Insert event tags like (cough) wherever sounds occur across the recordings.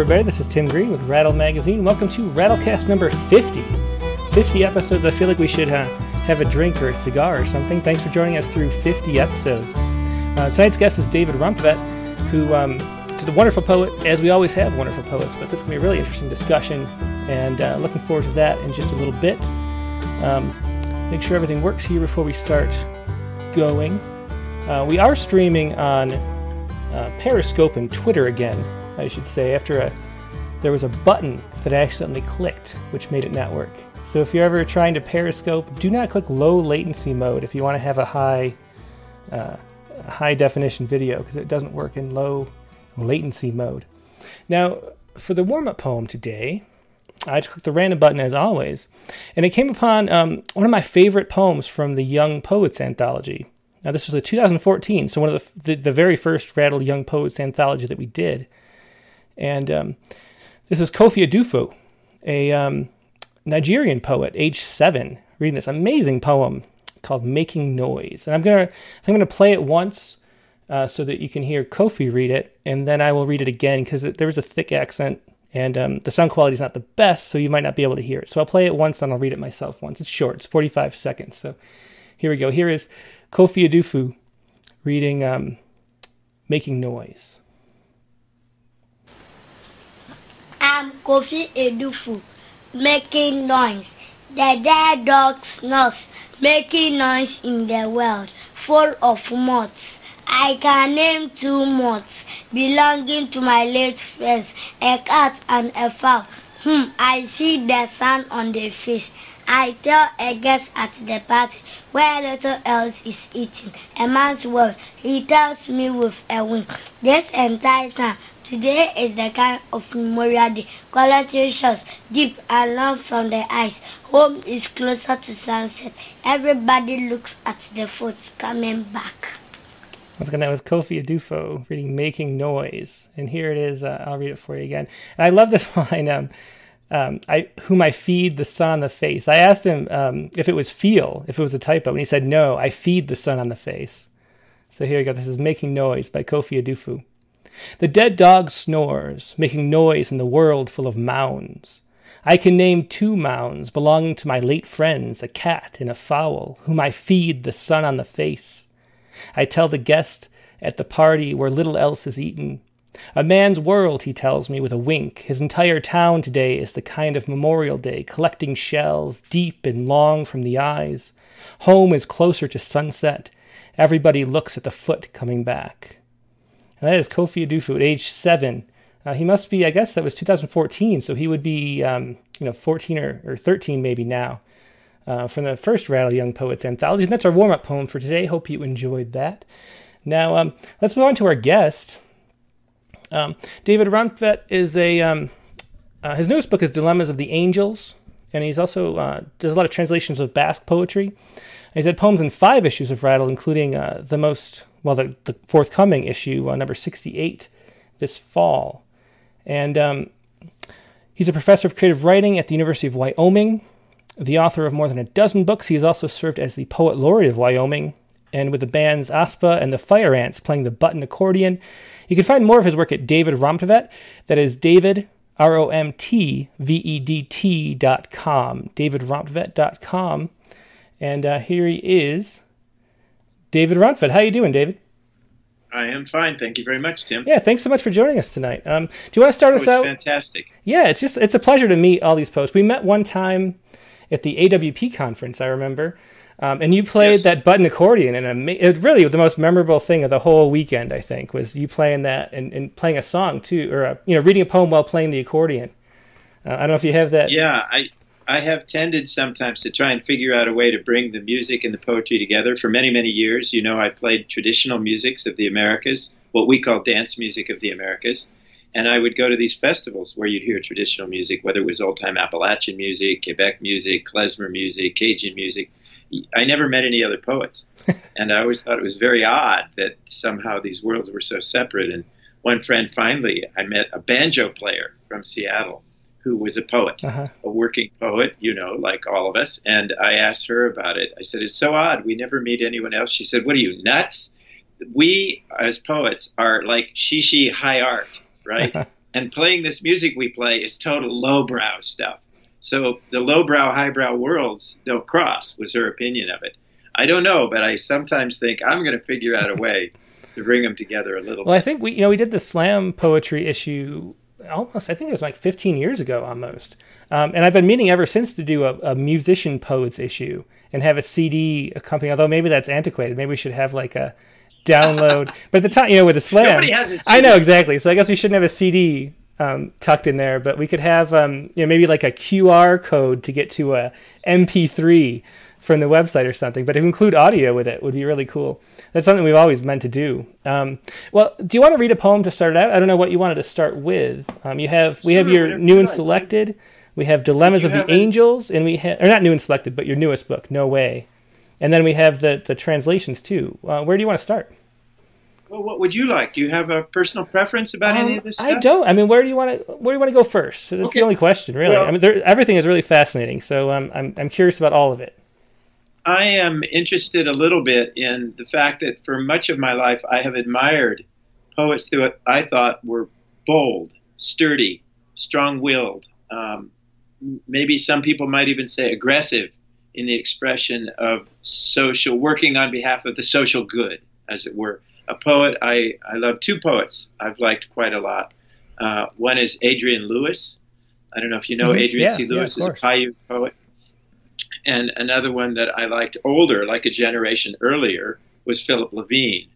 everybody. This is Tim Green with Rattle Magazine. Welcome to Rattlecast number 50. 50 episodes. I feel like we should uh, have a drink or a cigar or something. Thanks for joining us through 50 episodes. Uh, tonight's guest is David Romtvedt, who um, is a wonderful poet, as we always have wonderful poets, but this is going to be a really interesting discussion, and uh, looking forward to that in just a little bit. Um, make sure everything works here before we start going. Uh, we are streaming on uh, Periscope and Twitter again I should say, after a there was a button that I accidentally clicked, which made it not work. So if you're ever trying to periscope, do not click low latency mode if you want to have a high uh, high definition video because it doesn't work in low latency mode. Now, for the warm up poem today, I just clicked the random button as always, and it came upon um, one of my favorite poems from the Young Poets Anthology. Now, this was a 2014, so one of the, the, the very first Rattle Young Poets Anthology that we did. And um, this is Kofi Adufo, a um, Nigerian poet, age seven, reading this amazing poem called "Making Noise." And I'm gonna I'm gonna play it once uh, so that you can hear Kofi read it, and then I will read it again because there was a thick accent and um, the sound quality is not the best, so you might not be able to hear it. So I'll play it once, and I'll read it myself once. It's short; it's 45 seconds. So here we go. Here is Kofi Adufu reading um, "Making Noise." I'm Kofi Adufo, making noise. The dead dog snores, making noise in the world, full of moths. I can name two moths belonging to my late friends, a cat and a fowl. Hmm, I see the sun on their face. I tell a guest at the party where little else is eating. A man's word, he tells me with a wink. This entire time Today is the kind of Memorial Day. Shots deep and long from the eyes. Home is closer to sunset. Everybody looks at the foot coming back. Once again, that was Kofi Adufo reading "Making Noise," and here it is. Uh, I'll read it for you again. And I love this (laughs) line. Um, um, I whom I feed the sun on the face. I asked him um, if it was feel, if it was a typo, and he said no. I feed the sun on the face. So here you go. This is "Making Noise" by Kofi Adufo. The dead dog snores, making noise in the world full of mounds. I can name two mounds belonging to my late friends, a cat and a fowl, whom I feed the sun on the face. I tell the guest at the party where little else is eaten. A man's world, he tells me with a wink. His entire town today is the kind of Memorial Day, collecting shells deep and long from the eyes. Home is closer to sunset. Everybody looks at the foot coming back and that is Kofi Adufu at age seven. Uh, he must be, I guess that was 2014, so he would be, um, you know, 14 or, or 13 maybe now. Uh, from the first Rattle Young Poets anthology. And that's our warm up poem for today. Hope you enjoyed that. Now, um, let's move on to our guest. Um, David Romtvedt is a, um, uh, his newest book is Dilemmas of the Angels, and he's also uh, does a lot of translations of Basque poetry. he's had poems in five issues of Rattle, including uh, the most well, the, the forthcoming issue, uh, number 68, this fall. And um, he's a professor of creative writing at the University of Wyoming, the author of more than a dozen books. He has also served as the poet laureate of Wyoming and with the bands Aspa and the Fire Ants playing the button accordion. You can find more of his work at David Romtvedt. That is David, R O M T V E D T dot com. DavidRomtvedt.com. And uh, here he is David Romtvedt. How you doing, David? I am fine. Thank you very much, Tim. Yeah, thanks so much for joining us tonight. Um, do you want to start oh, us out? Fantastic. Yeah, it's just it's a pleasure to meet all these poets. We met one time at the AWP conference. I remember. Um, and you played yes. that button accordion, and it really the most memorable thing of the whole weekend. I think was you playing that and, and playing a song too, or a, you know, reading a poem while playing the accordion. Uh, I don't know if you have that. Yeah, I I have tended sometimes to try and figure out a way to bring the music and the poetry together. For many, many years, you know, I played traditional musics of the Americas, what we call dance music of the Americas. And I would go to these festivals where you'd hear traditional music, whether it was old time Appalachian music, Quebec music, klezmer music, Cajun music. I never met any other poets. (laughs) and I always thought it was very odd that somehow these worlds were so separate. And one friend finally, I met a banjo player from Seattle who was a poet, uh-huh. a working poet, you know, like all of us. And I asked her about it. I said, It's so odd. We never meet anyone else. She said, What are you, nuts? We, as poets, are like shishi high art, right? (laughs) and playing this music we play is total lowbrow stuff. So the lowbrow, highbrow worlds don't cross, was her opinion of it. I don't know, but I sometimes think I'm going to figure out a way to bring them together a little. Well, bit. I think we, you know, we did the slam poetry issue almost. I think it was like 15 years ago, almost. Um, and I've been meaning ever since to do a, a, musician poets issue and have a CD accompanying. Although maybe that's antiquated. Maybe we should have like a download. (laughs) but at the time, you know, with the slam, nobody has a CD. I know exactly. So I guess we shouldn't have a CD um, tucked in there, but we could have um, you know maybe like a QR code to get to a MP3 from the website or something. But to include audio with it would be really cool. That's something we've always meant to do. Um, well, do you want to read a poem to start out? I don't know what you wanted to start with. Um, you have we Sure, have your new and selected. We have Dilemmas of the it? Angels, and we have or not new and selected, but your newest book, No Way. And then we have the the translations too. Uh, where do you want to start? Well, what would you like? Do you have a personal preference about any Um, of this stuff? I don't. I mean, where do you want to? Where do you want to go first? That's Okay. the only question, really. Well- I mean, there, everything is really fascinating. So um, I'm I'm curious about all of it. I am interested a little bit in the fact that for much of my life I have admired poets who I thought were bold, sturdy, strong-willed. Um, maybe some people might even say aggressive in the expression of social, working on behalf of the social good, as it were. A poet, I, I love two poets I've liked quite a lot. Uh, one is Adrian Louis. I don't know if you know Mhm. Adrian Yeah, C. Louis of is a. Paiute poet. And another one that I liked older, like a generation earlier, was Philip Levine,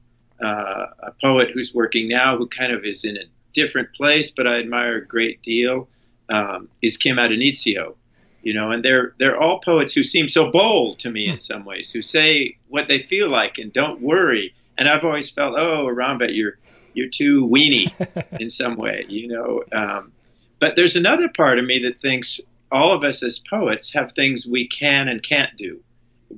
uh, a poet who's working now, who kind of is in a different place, but I admire a great deal. Um, is Kim Addonizio, you know, and they're they're all poets who seem so bold to me in some ways, who say what they feel like and don't worry. And I've always felt, oh, Arambet, you're you're too weeny (laughs) in some way, you know. Um, but there's another part of me that thinks all of us as poets have things we can and can't do,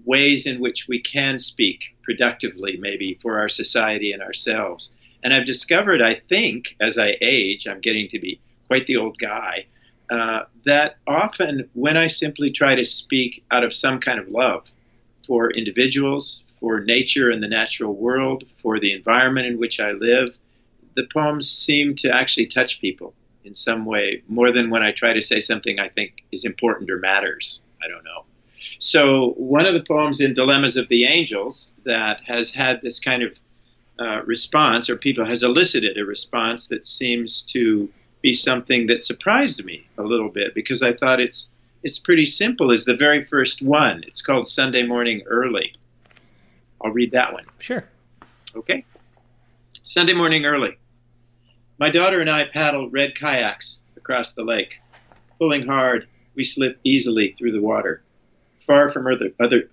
ways in which we can speak productively, maybe for our society and ourselves. And I've discovered, I think, as I age, I'm getting to be quite the old guy, uh, that often when I simply try to speak out of some kind of love for individuals, for nature and the natural world, for the environment in which I live, the poems seem to actually touch people in some way more than when I try to say something I think is important or matters. I don't know. So, one of the poems in Dilemmas of the Angels that has had this kind of uh, response, or people has elicited a response that seems to be something that surprised me a little bit because I thought it's it's pretty simple. Is the very first one. It's called Sunday Morning Early. I'll read that one. Sure. Okay. Sunday morning early. My daughter and I paddle red kayaks across the lake. Pulling hard, we slip easily through the water. Far from other, other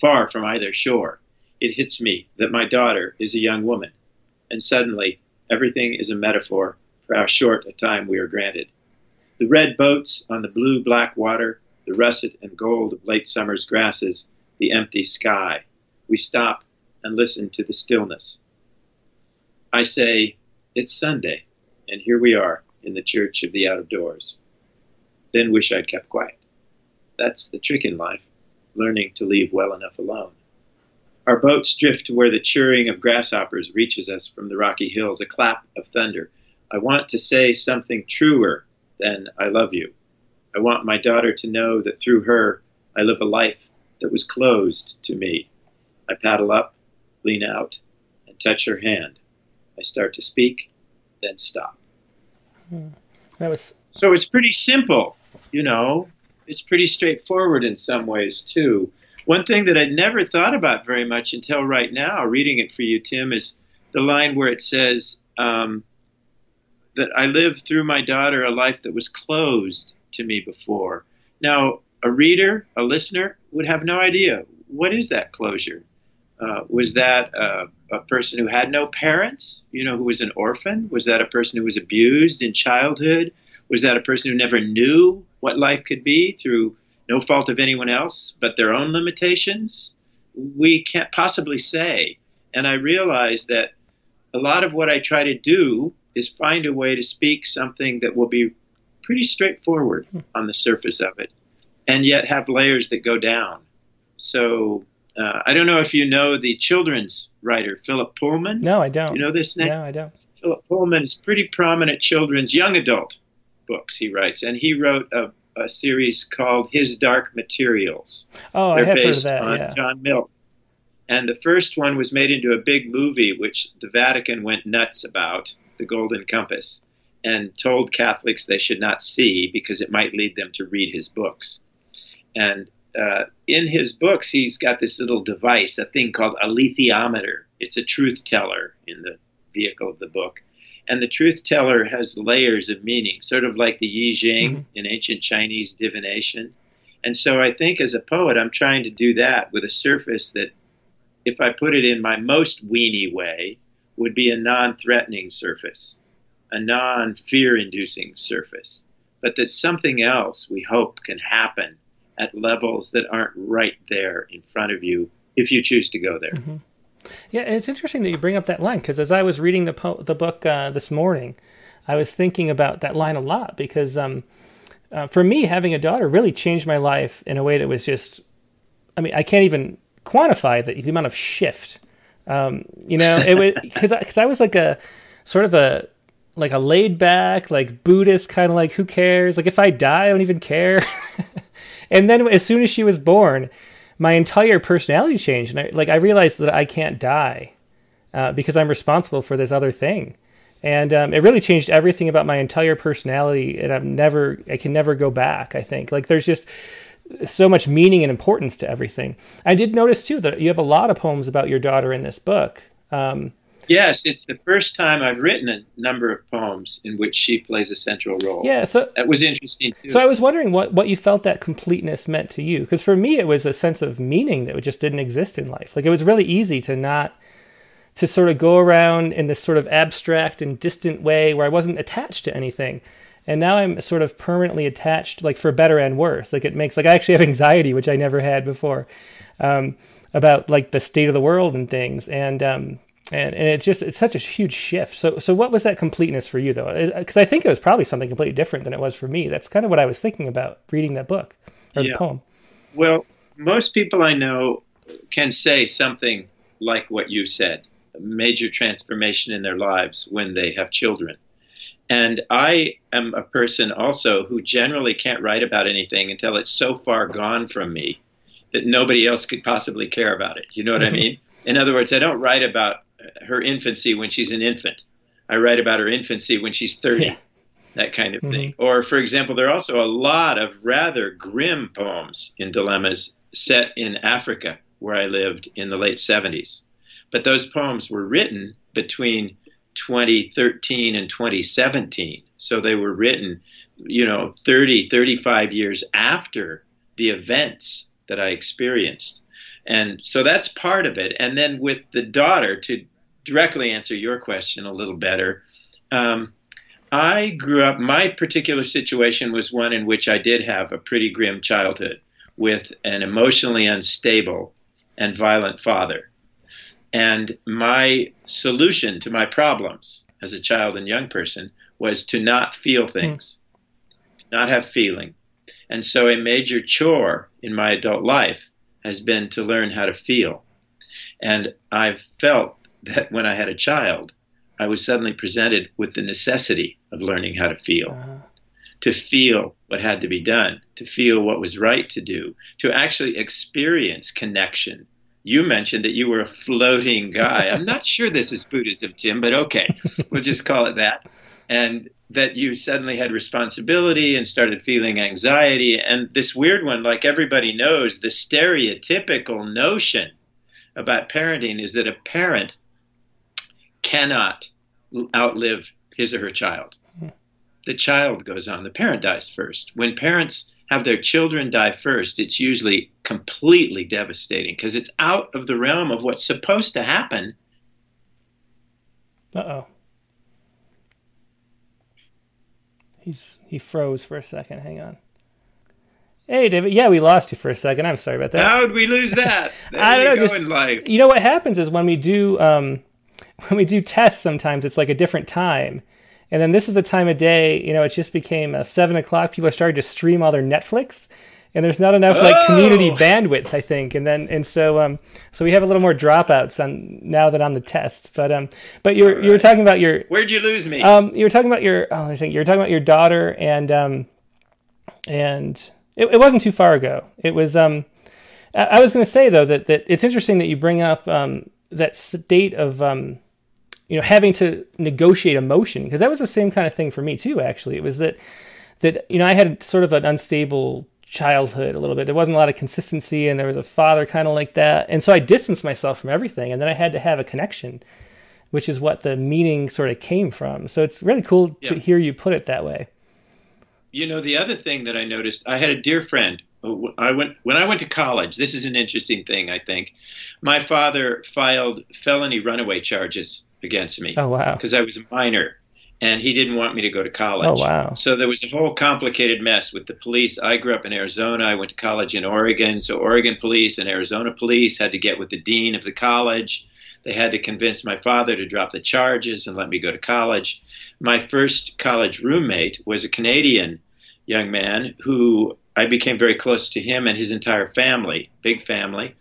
far from either shore, it hits me that my daughter is a young woman, and suddenly everything is a metaphor for how short a time we are granted. The red boats on the blue black water, the russet and gold of late summer's grasses, the empty sky. We stop and listen to the stillness. I say, It's Sunday, and here we are in the church of the out of doors. Then wish I'd kept quiet. That's the trick in life, learning to leave well enough alone. Our boats drift to where the chirring of grasshoppers reaches us from the rocky hills, a clap of thunder. I want to say something truer than I love you. I want my daughter to know that through her I live a life that was closed to me. I paddle up, lean out, and touch her hand. I start to speak, then stop. That was So it's pretty simple, you know. It's pretty straightforward in some ways, too. One thing that I'd never thought about very much until right now, reading it for you, Tim, is the line where it says um, that I lived through my daughter a life that was closed to me before. Now, a reader, a listener, would have no idea what is that closure. Uh, was that uh, a person who had no parents, you know, who was an orphan? Was that a person who was abused in childhood? Was that a person who never knew what life could be through no fault of anyone else but their own limitations? We can't possibly say. And I realize that a lot of what I try to do is find a way to speak something that will be pretty straightforward on the surface of it and yet have layers that go down. So uh, I don't know if you know the children's writer, Philip Pullman. no, I don't. You know this name? No, I don't. Philip Pullman's pretty prominent children's young adult books he writes, and he wrote a, a series called His Dark Materials. Oh, They're I have heard of based that. on Yeah. John Milton. And the first one was made into a big movie, which the Vatican went nuts about, The Golden Compass, and told Catholics they should not see because it might lead them to read his books. And uh, in his books, he's got this little device, a thing called a alethiometer. It's a truth teller in the vehicle of the book. And the truth teller has layers of meaning, sort of like the Yi Jing Mhm. in ancient Chinese divination. And so I think as a poet, I'm trying to do that with a surface that, if I put it in my most weenie way, would be a non threatening surface, a non fear inducing surface. But that something else we hope can happen at levels that aren't right there in front of you if you choose to go there. Mhm. Yeah, it's interesting that you bring up that line because as I was reading the po- the book uh, this morning, I was thinking about that line a lot because um, uh, for me, having a daughter really changed my life in a way that was just, I mean, I can't even quantify the, the amount of shift. Um, you know, it was (laughs) because because I, was like a sort of a like a laid back like Buddhist kind of like who cares like if I die I don't even care. (laughs) and then as soon as she was born, my entire personality changed, and I, like I realized that I can't die uh, because I'm responsible for this other thing, and um, it really changed everything about my entire personality. And I'm never, I can never go back. I think like there's just so much meaning and importance to everything. I did notice too that you have a lot of poems about your daughter in this book. Um, Yes, it's the first time I've written a number of poems in which she plays a central role. yeah, so That was interesting too. So I was wondering what, what you felt that completeness meant to you. Because for me, it was a sense of meaning that just didn't exist in life. Like it was really easy to not, to sort of go around in this sort of abstract and distant way where I wasn't attached to anything. And now I'm sort of permanently attached, like for better and worse. Like it makes, like I actually have (laughs) anxiety, which I never had before, um, about like the state of the world and things. And, um, and, and it's just it's such a huge shift. So so what was that completeness for you though? Because I think it was probably something completely different than it was for me. That's kind of what I was thinking about reading that book or Yeah. the poem. Well, most people I know can say something like what you said a major transformation in their lives when they have children. And I am a person also who generally can't write about anything until it's so far gone from me that nobody else could possibly care about it. You know what I Mhm. mean? In other words, I don't write about her infancy when she's an infant. I write about her infancy when she's 30, Yeah. that kind of mm-hmm. thing. Or, for example, there are also a lot of rather grim poems in Dilemmas set in Africa, where I lived in the late 70s. But those poems were written between 2013 and 2017. So they were written, you know, 30, 35 years after the events that I experienced. And so that's part of it. And then with the daughter, to directly answer your question a little better, um, I grew up, my particular situation was one in which I did have a pretty grim childhood with an emotionally unstable and violent father. And my solution to my problems as a child and young person was to not feel things, not have feeling. And so a major chore in my adult life has been to learn how to feel. And I've felt that when I had a child, I was suddenly presented with the necessity of learning how to feel, Uh, to feel what had to be done, to feel what was right to do, to actually experience connection. You mentioned that you were a floating guy. I'm not (laughs) sure this is Buddhism, Tim, but okay, we'll just call it that. And that you suddenly had responsibility and started feeling anxiety. And this weird one, like everybody knows, the stereotypical notion about parenting is that a parent cannot outlive his or her child. The child goes on, the parent dies first. When parents have their children die first, it's usually completely devastating because it's out of the realm of what's supposed to happen. uh oh. He's he froze for a second. Hang on. Hey David, yeah, we lost you for a second. I'm sorry about that. How would we lose that? (laughs) There I don't you know, go just- in life. you know what happens is when we do um, (laughs) when we do tests sometimes it's like a different time and then this is the time of day you know it just became uh, seven o'clock people are starting to stream all their netflix and there's not enough like community oh! bandwidth, I think. And then and so um so we have a little more dropouts on now that I'm the test. But um but you're right. you were talking about your where'd you lose me? Um you were talking about your oh I think you were talking about your daughter and um and it, it wasn't too far ago. It was um I, I was going to say though that that it's interesting that you bring up um that state of um you know having to negotiate emotion because that was the same kind of thing for me too actually it was that that you know I had sort of an unstable childhood a little bit there wasn't a lot of consistency and there was a father kind of like that and so I distanced myself from everything and then I had to have a connection which is what the meaning sort of came from so it's really cool yeah. to hear you put it that way you know the other thing that I noticed I had a dear friend I went when I went to college. This is an interesting thing, I think. My father filed felony runaway charges against me. Oh wow! Because I was a minor, and he didn't want me to go to college. Oh wow! So there was a whole complicated mess with the police. I grew up in Arizona. I went to college in Oregon. So Oregon police and Arizona police had to get with the dean of the college. They had to convince my father to drop the charges and let me go to college. My first college roommate was a Canadian young man who I became very close to him and his entire family, big family.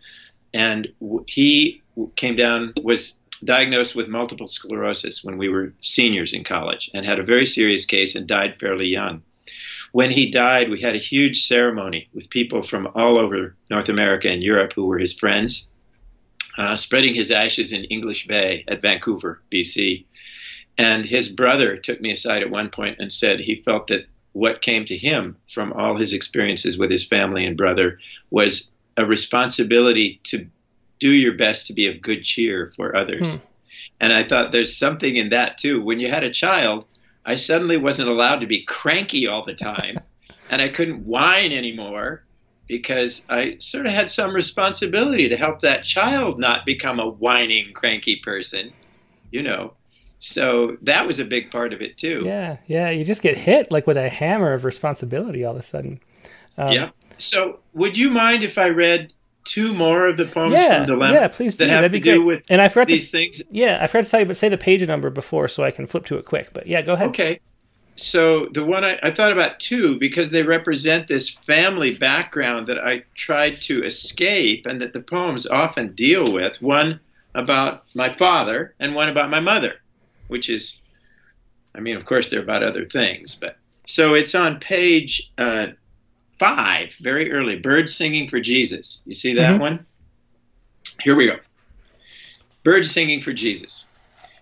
And he came down, was diagnosed with multiple sclerosis when we were seniors in college and had a very serious case and died fairly young. When he died, we had a huge ceremony with people from all over North America and Europe who were his friends, uh, spreading his ashes in English Bay at Vancouver, BC. And his brother took me aside at one point and said he felt that what came to him from all his experiences with his family and brother was a responsibility to do your best to be of good cheer for others. Hmm. And I thought there's something in that too. When you had a child, I suddenly wasn't allowed to be cranky all the time (laughs) and I couldn't whine anymore because I sort of had some responsibility to help that child not become a whining, cranky person, you know. So that was a big part of it too. Yeah, yeah. You just get hit like with a hammer of responsibility all of a sudden. Um, yeah. So would you mind if I read two more of the poems yeah, from Dilemmas yeah, please do. that That'd do great. with and I forgot these to, things? Yeah, I forgot to tell you, but say the page number before so I can flip to it quick. But yeah, go ahead. Okay. So the one I, I thought about two because they represent this family background that I tried to escape and that the poems often deal with. One about my father and one about my mother, which is, I mean, of course, they're about other things, but so it's on page uh, five, very early, Birds Singing for Jesus. You see that mm-hmm. one? Here we go. Birds Singing for Jesus.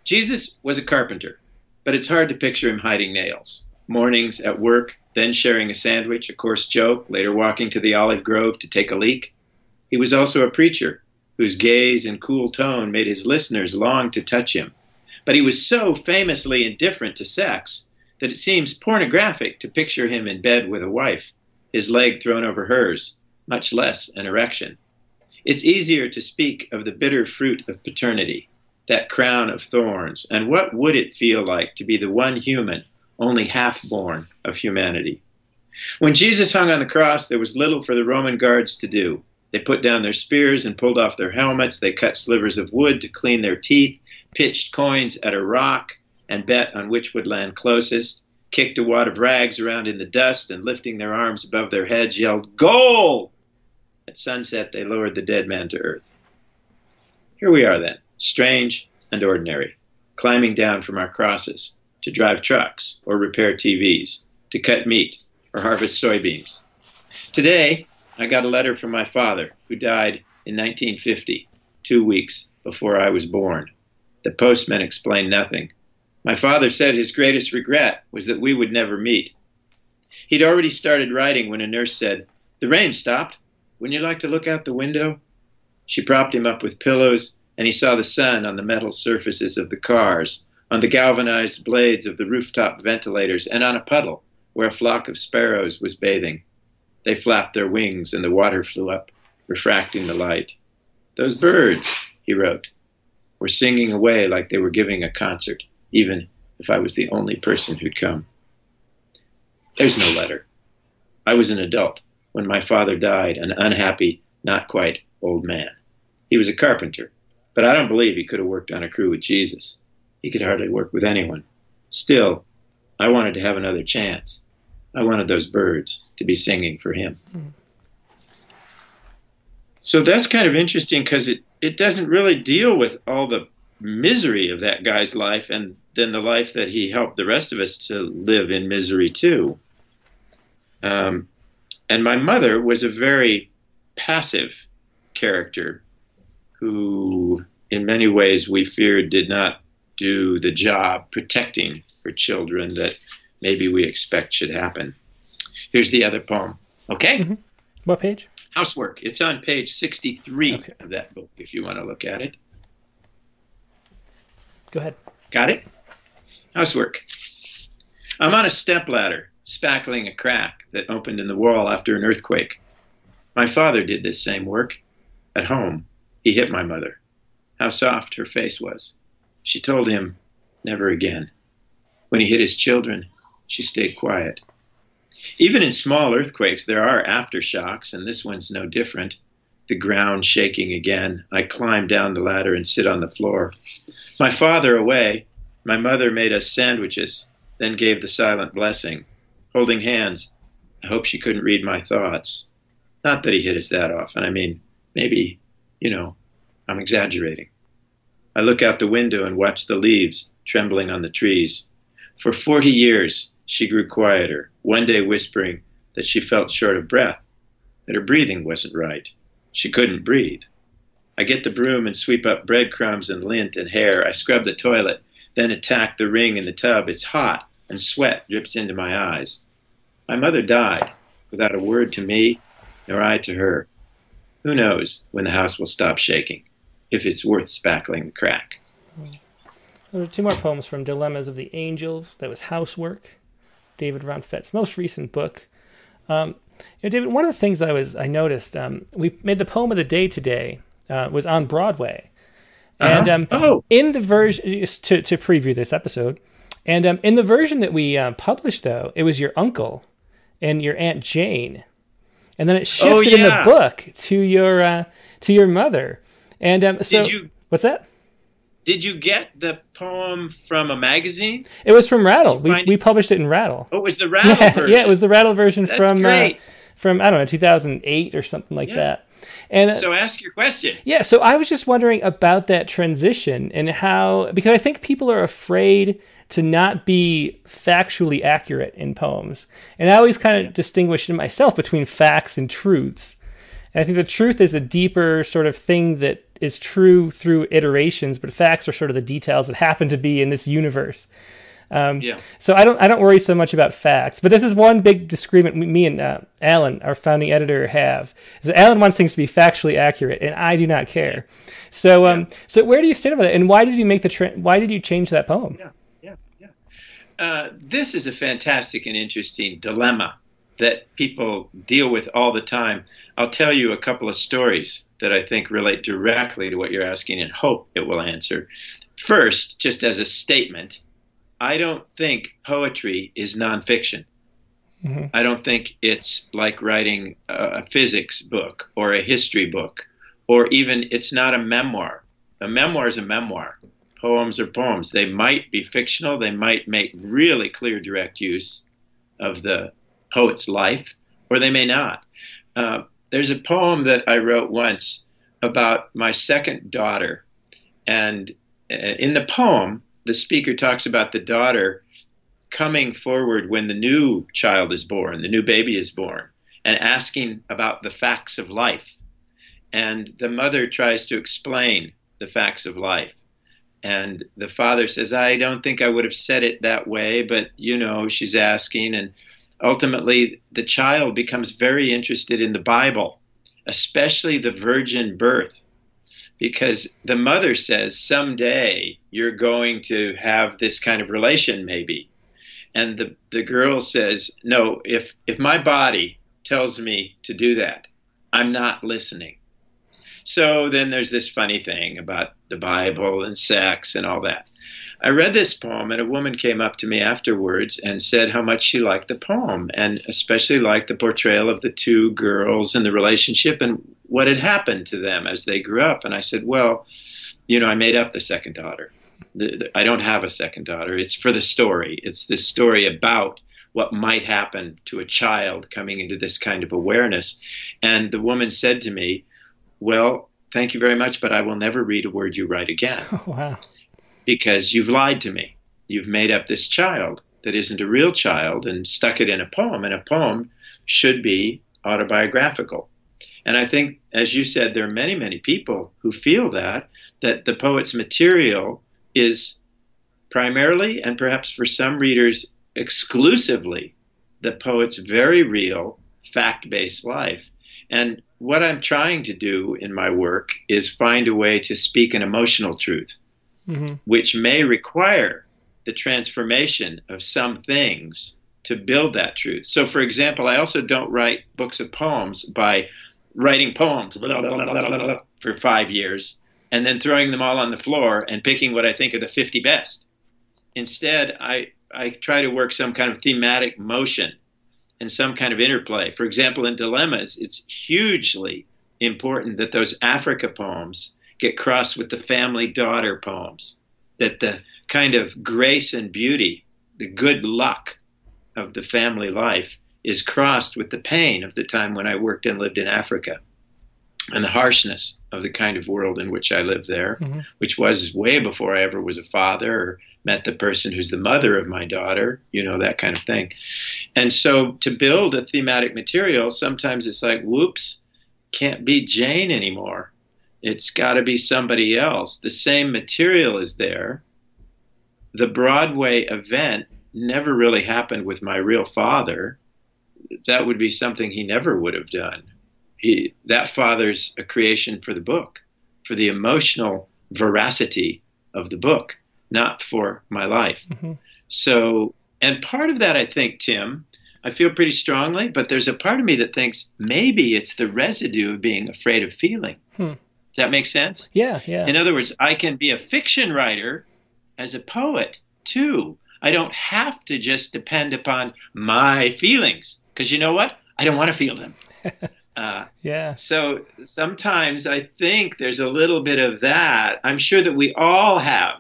Jesus was a carpenter, but it's hard to picture him hiding nails. Mornings at work, then sharing a sandwich, a coarse joke, later walking to the olive grove to take a leak. He was also a preacher whose gaze and cool tone made his listeners long to touch him. But he was so famously indifferent to sex that it seems pornographic to picture him in bed with a wife his leg thrown over hers, much less an erection. It's easier to speak of the bitter fruit of paternity, that crown of thorns, and what would it feel like to be the one human, only half born, of humanity? When Jesus hung on the cross, there was little for the Roman guards to do. They put down their spears and pulled off their helmets. They cut slivers of wood to clean their teeth, pitched coins at a rock, and bet on which would land closest kicked a wad of rags around in the dust, and lifting their arms above their heads, yelled, Goal! At sunset, they lowered the dead man to earth. Here we are then, strange and ordinary, climbing down from our crosses to drive trucks or repair TVs, to cut meat or harvest soybeans. Today, I got a letter from my father, who died in 1950, two weeks before I was born. The postman explained nothing my father said his greatest regret was that we would never meet. He'd already started writing when a nurse said, The rain stopped. Wouldn't you like to look out the window? She propped him up with pillows, and he saw the sun on the metal surfaces of the cars, on the galvanized blades of the rooftop ventilators, and on a puddle where a flock of sparrows was bathing. They flapped their wings, and the water flew up, refracting the light. Those birds, he wrote, were singing away like they were giving a concert even if I was the only person who'd come. There's no letter. I was an adult when my father died, an unhappy, not quite old man. He was a carpenter, but I don't believe he could have worked on a crew with Jesus. He could hardly work with anyone. Still, I wanted to have another chance. I wanted those birds to be singing for him. Hmm. So that's kind of interesting because it, it doesn't really deal with all the misery of that guy's life and then the life that he helped the rest of us to live in misery too. Um, and my mother was a very passive character who, in many ways, we feared did not do the job protecting her children that maybe we expect should happen. Here's the other poem. Okay? Mm-hmm. What page? Housework. It's on page 63 okay. of that book if you want to look at it. Go ahead. Got it? Housework. I'm on a step ladder, spackling a crack that opened in the wall after an earthquake. My father did this same work. At home, he hit my mother. How soft her face was. She told him, never again. When he hit his children, she stayed quiet. Even in small earthquakes, there are aftershocks, and this one's no different. The ground shaking again, I climb down the ladder and sit on the floor. My father away, my mother made us sandwiches, then gave the silent blessing. Holding hands, I hope she couldn't read my thoughts. Not that he hit us that often. I mean, maybe, you know, I'm exaggerating. I look out the window and watch the leaves trembling on the trees. For 40 years, she grew quieter, one day whispering that she felt short of breath, that her breathing wasn't right. She couldn't breathe. I get the broom and sweep up breadcrumbs and lint and hair. I scrub the toilet then attack the ring in the tub. It's hot, and sweat drips into my eyes. My mother died without a word to me, nor I to her. Who knows when the house will stop shaking, if it's worth spackling the crack. There are two more poems from Dilemmas of the Angels. That was Housework, David Romtvedt's most recent book. Um, you know, David, one of the things I was I noticed um, we made the poem of the day today uh, was on Broadway, uh-huh. And um, oh. in the version to to preview this episode, and um, in the version that we uh, published, though, it was your uncle and your aunt Jane, and then it shifted oh, yeah. in the book to your uh, to your mother. And um, so, you, what's that? Did you get the poem from a magazine? It was from Rattle. We, we published it in Rattle. Oh, it was the (laughs) Rattle yeah, version. Yeah, it was the Rattle version That's from uh, from I don't know 2008 or something like yeah. that. And uh, so ask your question. Yeah, so I was just wondering about that transition and how because I think people are afraid to not be factually accurate in poems. And I always kind of distinguish in myself between facts and truths. And I think the truth is a deeper sort of thing that is true through iterations, but facts are sort of the details that happen to be in this universe. Um, yeah. So I don't I don't worry so much about facts, but this is one big disagreement me and uh, Alan, our founding editor, have. Is that Alan wants things to be factually accurate, and I do not care. So um, yeah. so where do you stand with it, and why did you make the tra- why did you change that poem? Yeah, yeah, yeah. Uh, this is a fantastic and interesting dilemma that people deal with all the time. I'll tell you a couple of stories that I think relate directly to what you're asking and hope it will answer. First, just as a statement, I don't think poetry is nonfiction. Mm-hmm. I don't think it's like writing a physics book or a history book, or even it's not a memoir. A memoir is a memoir. Poems are poems. They might be fictional, they might make really clear, direct use of the poet's life, or they may not. Uh, there's a poem that I wrote once about my second daughter, and uh, in the poem, the speaker talks about the daughter coming forward when the new child is born, the new baby is born, and asking about the facts of life. And the mother tries to explain the facts of life. And the father says, I don't think I would have said it that way, but you know, she's asking. And ultimately, the child becomes very interested in the Bible, especially the virgin birth. Because the mother says someday you're going to have this kind of relation maybe. And the, the girl says no if if my body tells me to do that i'm not listening. So then there's this funny thing about the bible and sex and all that I read this poem, and a woman came up to me afterwards and said how much she liked the poem, and especially liked the portrayal of the two girls and the relationship and what had happened to them as they grew up. And I said, Well, you know, I made up the second daughter. The, the, I don't have a second daughter. It's for the story. It's this story about what might happen to a child coming into this kind of awareness. And the woman said to me, Well, thank you very much, but I will never read a word you write again. Oh, (laughs) wow. Because you've lied to me. You've made up this child that isn't a real child and stuck it in a poem, and a poem should be autobiographical. And I think, as you said, there are many, many people who feel that, that the poet's material is primarily, and perhaps for some readers exclusively, the poet's very real, fact based life. And what I'm trying to do in my work is find a way to speak an emotional truth, mm-hmm. which may require the transformation of some things to build that truth. So, for example, I also don't write books of poems by writing poems for five years and then throwing them all on the floor and picking what I think are the 50 best. Instead, I, I try to work some kind of thematic motion and some kind of interplay. For example, in Dilemmas, it's hugely important that those Africa poems get crossed with the family daughter poems, that the kind of grace and beauty, the good luck of the family life is crossed with the pain of the time when I worked and lived in Africa and the harshness of the kind of world in which I lived there, mm-hmm. which was way before I ever was a father or met the person who's the mother of my daughter, you know, that kind of thing. And so to build a thematic material, sometimes it's like, whoops, can't be Jane anymore. It's got to be somebody else. The same material is there. The Broadway event never really happened with my real father. That would be something he never would have done. He, that father's a creation for the book, for the emotional veracity of the book not for my life. Mm-hmm. So, and part of that, I think, Tim, I feel pretty strongly, but there's a part of me that thinks maybe it's the residue of being afraid of feeling. Hmm. Does that make sense? Yeah, yeah. In other words, I can be a fiction writer as a poet too. I don't have to just depend upon my feelings because you know what? I don't want to feel them. (laughs) Uh, yeah. So sometimes I think there's a little bit of that. I'm sure that we all have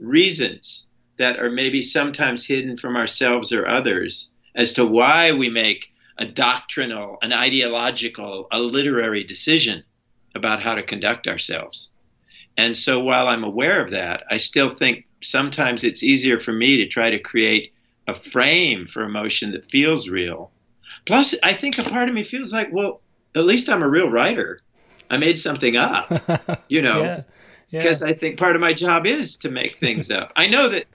reasons that are maybe sometimes hidden from ourselves or others as to why we make a doctrinal, an ideological, a literary decision about how to conduct ourselves. And so while I'm aware of that, I still think sometimes it's easier for me to try to create a frame for emotion that feels real. Plus, I think a part of me feels like, well, at least I'm a real writer. I made something up, (laughs) you know. yeah because yeah. I think part of my job is to make things up. I know that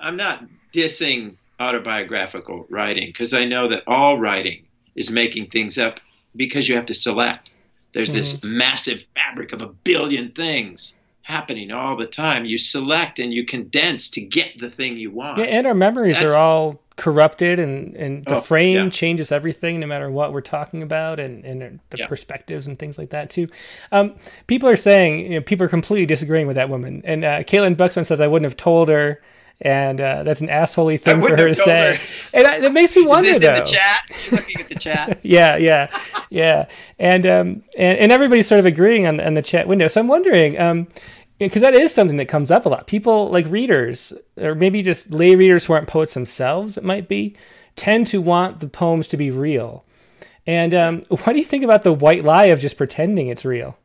I'm not dissing autobiographical writing because I know that all writing is making things up because you have to select. There's mm-hmm. this massive fabric of a billion things happening all the time. You select and you condense to get the thing you want. Yeah, and our memories That's, are all corrupted and, and the oh, frame yeah. changes everything no matter what we're talking about and, and the yeah. perspectives and things like that too. Um, people are saying, you know, people are completely disagreeing with that woman. And uh, Caitlin Buxman says, I wouldn't have told her. And uh, that's an assholey thing for her to say. Her. And I, it makes me wonder, Is this though. in the chat? looking at the chat. (laughs) yeah, yeah, yeah. And, um, and and everybody's sort of agreeing on, on the chat window. So I'm wondering, um, because that is something that comes up a lot. People like readers, or maybe just lay readers who aren't poets themselves, it might be, tend to want the poems to be real. And um, (laughs) what do you think about the white lie of just pretending it's real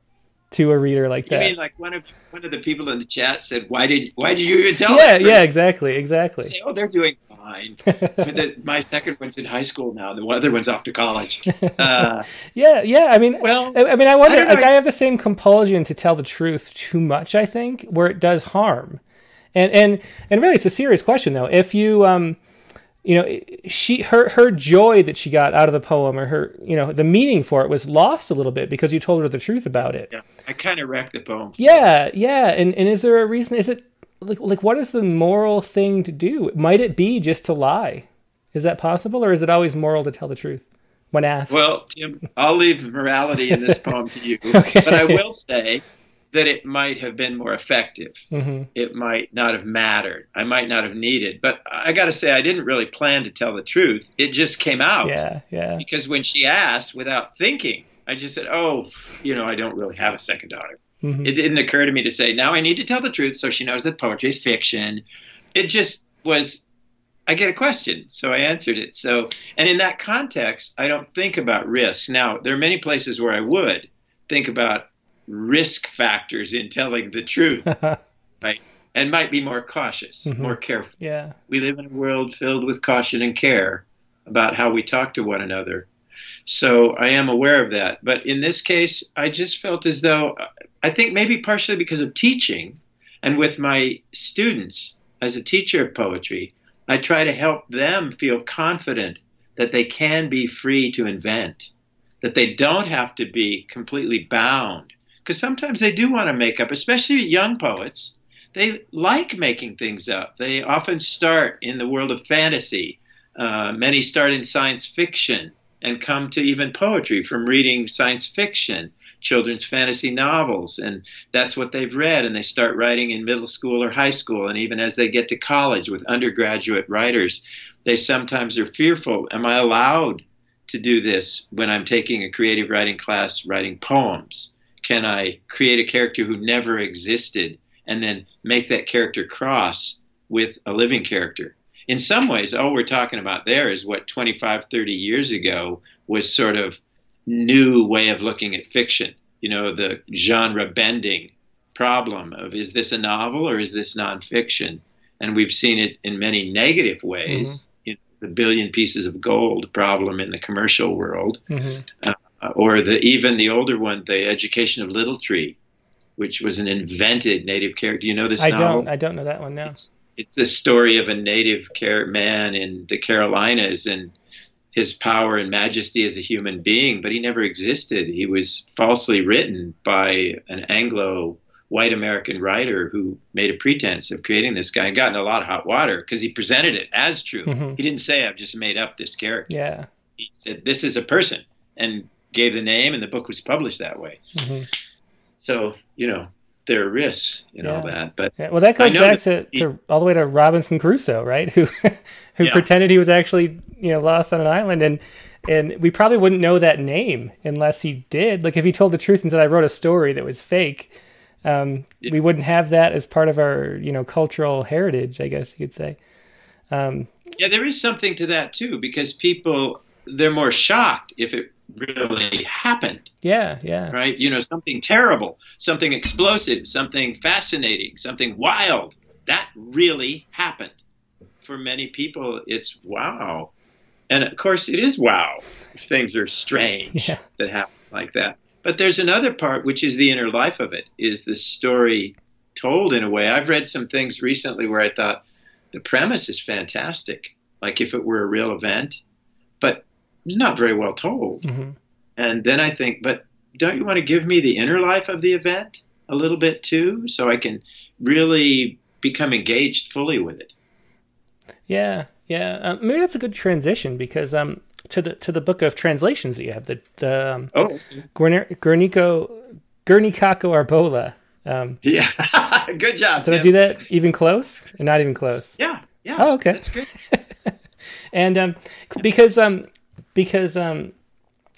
to a reader like that? You mean like one of one of the people in the chat said, "Why did why did you even tell?" Yeah, yeah, exactly, exactly. Say, oh, they're doing fine. (laughs) the, my second one's in high school now. The other one's off to college. (laughs) Uh, yeah, yeah. I mean, well, I, I mean, I wonder. I like, I have the same compulsion to tell the truth too much. I think where it does harm, and and and really, it's a serious question though. If you um, you know, she her her joy that she got out of the poem, or her you know the meaning for it was lost a little bit because you told her the truth about it. Yeah, I kind of wrecked the poem. Yeah, yeah. And and is there a reason? Is it like like what is the moral thing to do? Might it be just to lie? Is that possible, or is it always moral to tell the truth when asked? Well, Tim, I'll leave morality in this poem to you, (laughs) okay. but I will say that it might have been more effective. Mm-hmm. It might not have mattered. I might not have needed. But I got to say, I didn't really plan to tell the truth. It just came out. Yeah, yeah. Because when she asked without thinking, I just said, "Oh, you know, I don't really have a second daughter." Mm-hmm. It didn't occur to me to say, now I need to tell the truth so she knows that poetry is fiction. It just was, I get a question, so I answered it. So, and in that context, I don't think about risks. Now, there are many places where I would think about risk factors in telling the truth, (laughs) right? And might be more cautious, mm-hmm. more careful. Yeah. We live in a world filled with caution and care about how we talk to one another. So I am aware of that. But in this case, I just felt as though I think maybe partially because of teaching and with my students as a teacher of poetry, I try to help them feel confident that they can be free to invent, that they don't have to be completely bound. Because sometimes they do want to make up, especially young poets. They like making things up. They often start in the world of fantasy. Uh, many start in science fiction and come to even poetry from reading science fiction children's fantasy novels and that's what they've read and they start writing in middle school or high school and even as they get to college with undergraduate writers they sometimes are fearful am i allowed to do this when i'm taking a creative writing class writing poems can i create a character who never existed and then make that character cross with a living character in some ways all we're talking about there is what 25 30 years ago was sort of new way of looking at fiction. You know, the genre bending problem of is this a novel or is this nonfiction? And we've seen it in many negative ways. Mm-hmm. You know, the billion pieces of gold problem in the commercial world, mm-hmm. uh, or the even the older one, the education of Little Tree, which was an invented native character. Do you know this? I novel? don't. I don't know that one now. It's, it's the story of a native man in the Carolinas and his power and majesty as a human being, but he never existed. He was falsely written by an Anglo white American writer who made a pretense of creating this guy and got in a lot of hot water because he presented it as true. Mm-hmm. He didn't say, I've just made up this character. Yeah. He said, This is a person and gave the name, and the book was published that way. Mm-hmm. So, you know, there are risks in yeah. all that. But yeah. well, that goes back to, he, to, all the way to Robinson Crusoe, right? (laughs) Who who yeah. pretended he was actually you know lost on an island, and and we probably wouldn't know that name unless he did. Like if he told the truth and said I wrote a story that was fake, um, we wouldn't have that as part of our you know cultural heritage. I guess you could say. Um, yeah, there is something to that too, because people they're more shocked if it really happened. Yeah, yeah. Right? You know, something terrible, something explosive, something fascinating, something wild. That really happened. For many people, it's wow. And of course, it is wow. Things are strange yeah. that happen like that. But there's another part, which is the inner life of it, is the story told in a way. I've read some things recently where I thought the premise is fantastic, like if it were a real event. Not very well told. Mm-hmm. And then I think, but don't you want to give me the inner life of the event a little bit too, so I can really become engaged fully with it? Yeah, yeah. Um, maybe that's a good transition because um, to the to the book of translations that you have the the um, oh Guernico Guernicaco Arbola. Um, yeah, (laughs) good job. Did Tim. I do that even close? And not even close. Yeah, yeah. Oh, okay. That's good. (laughs) and um, because um, because um,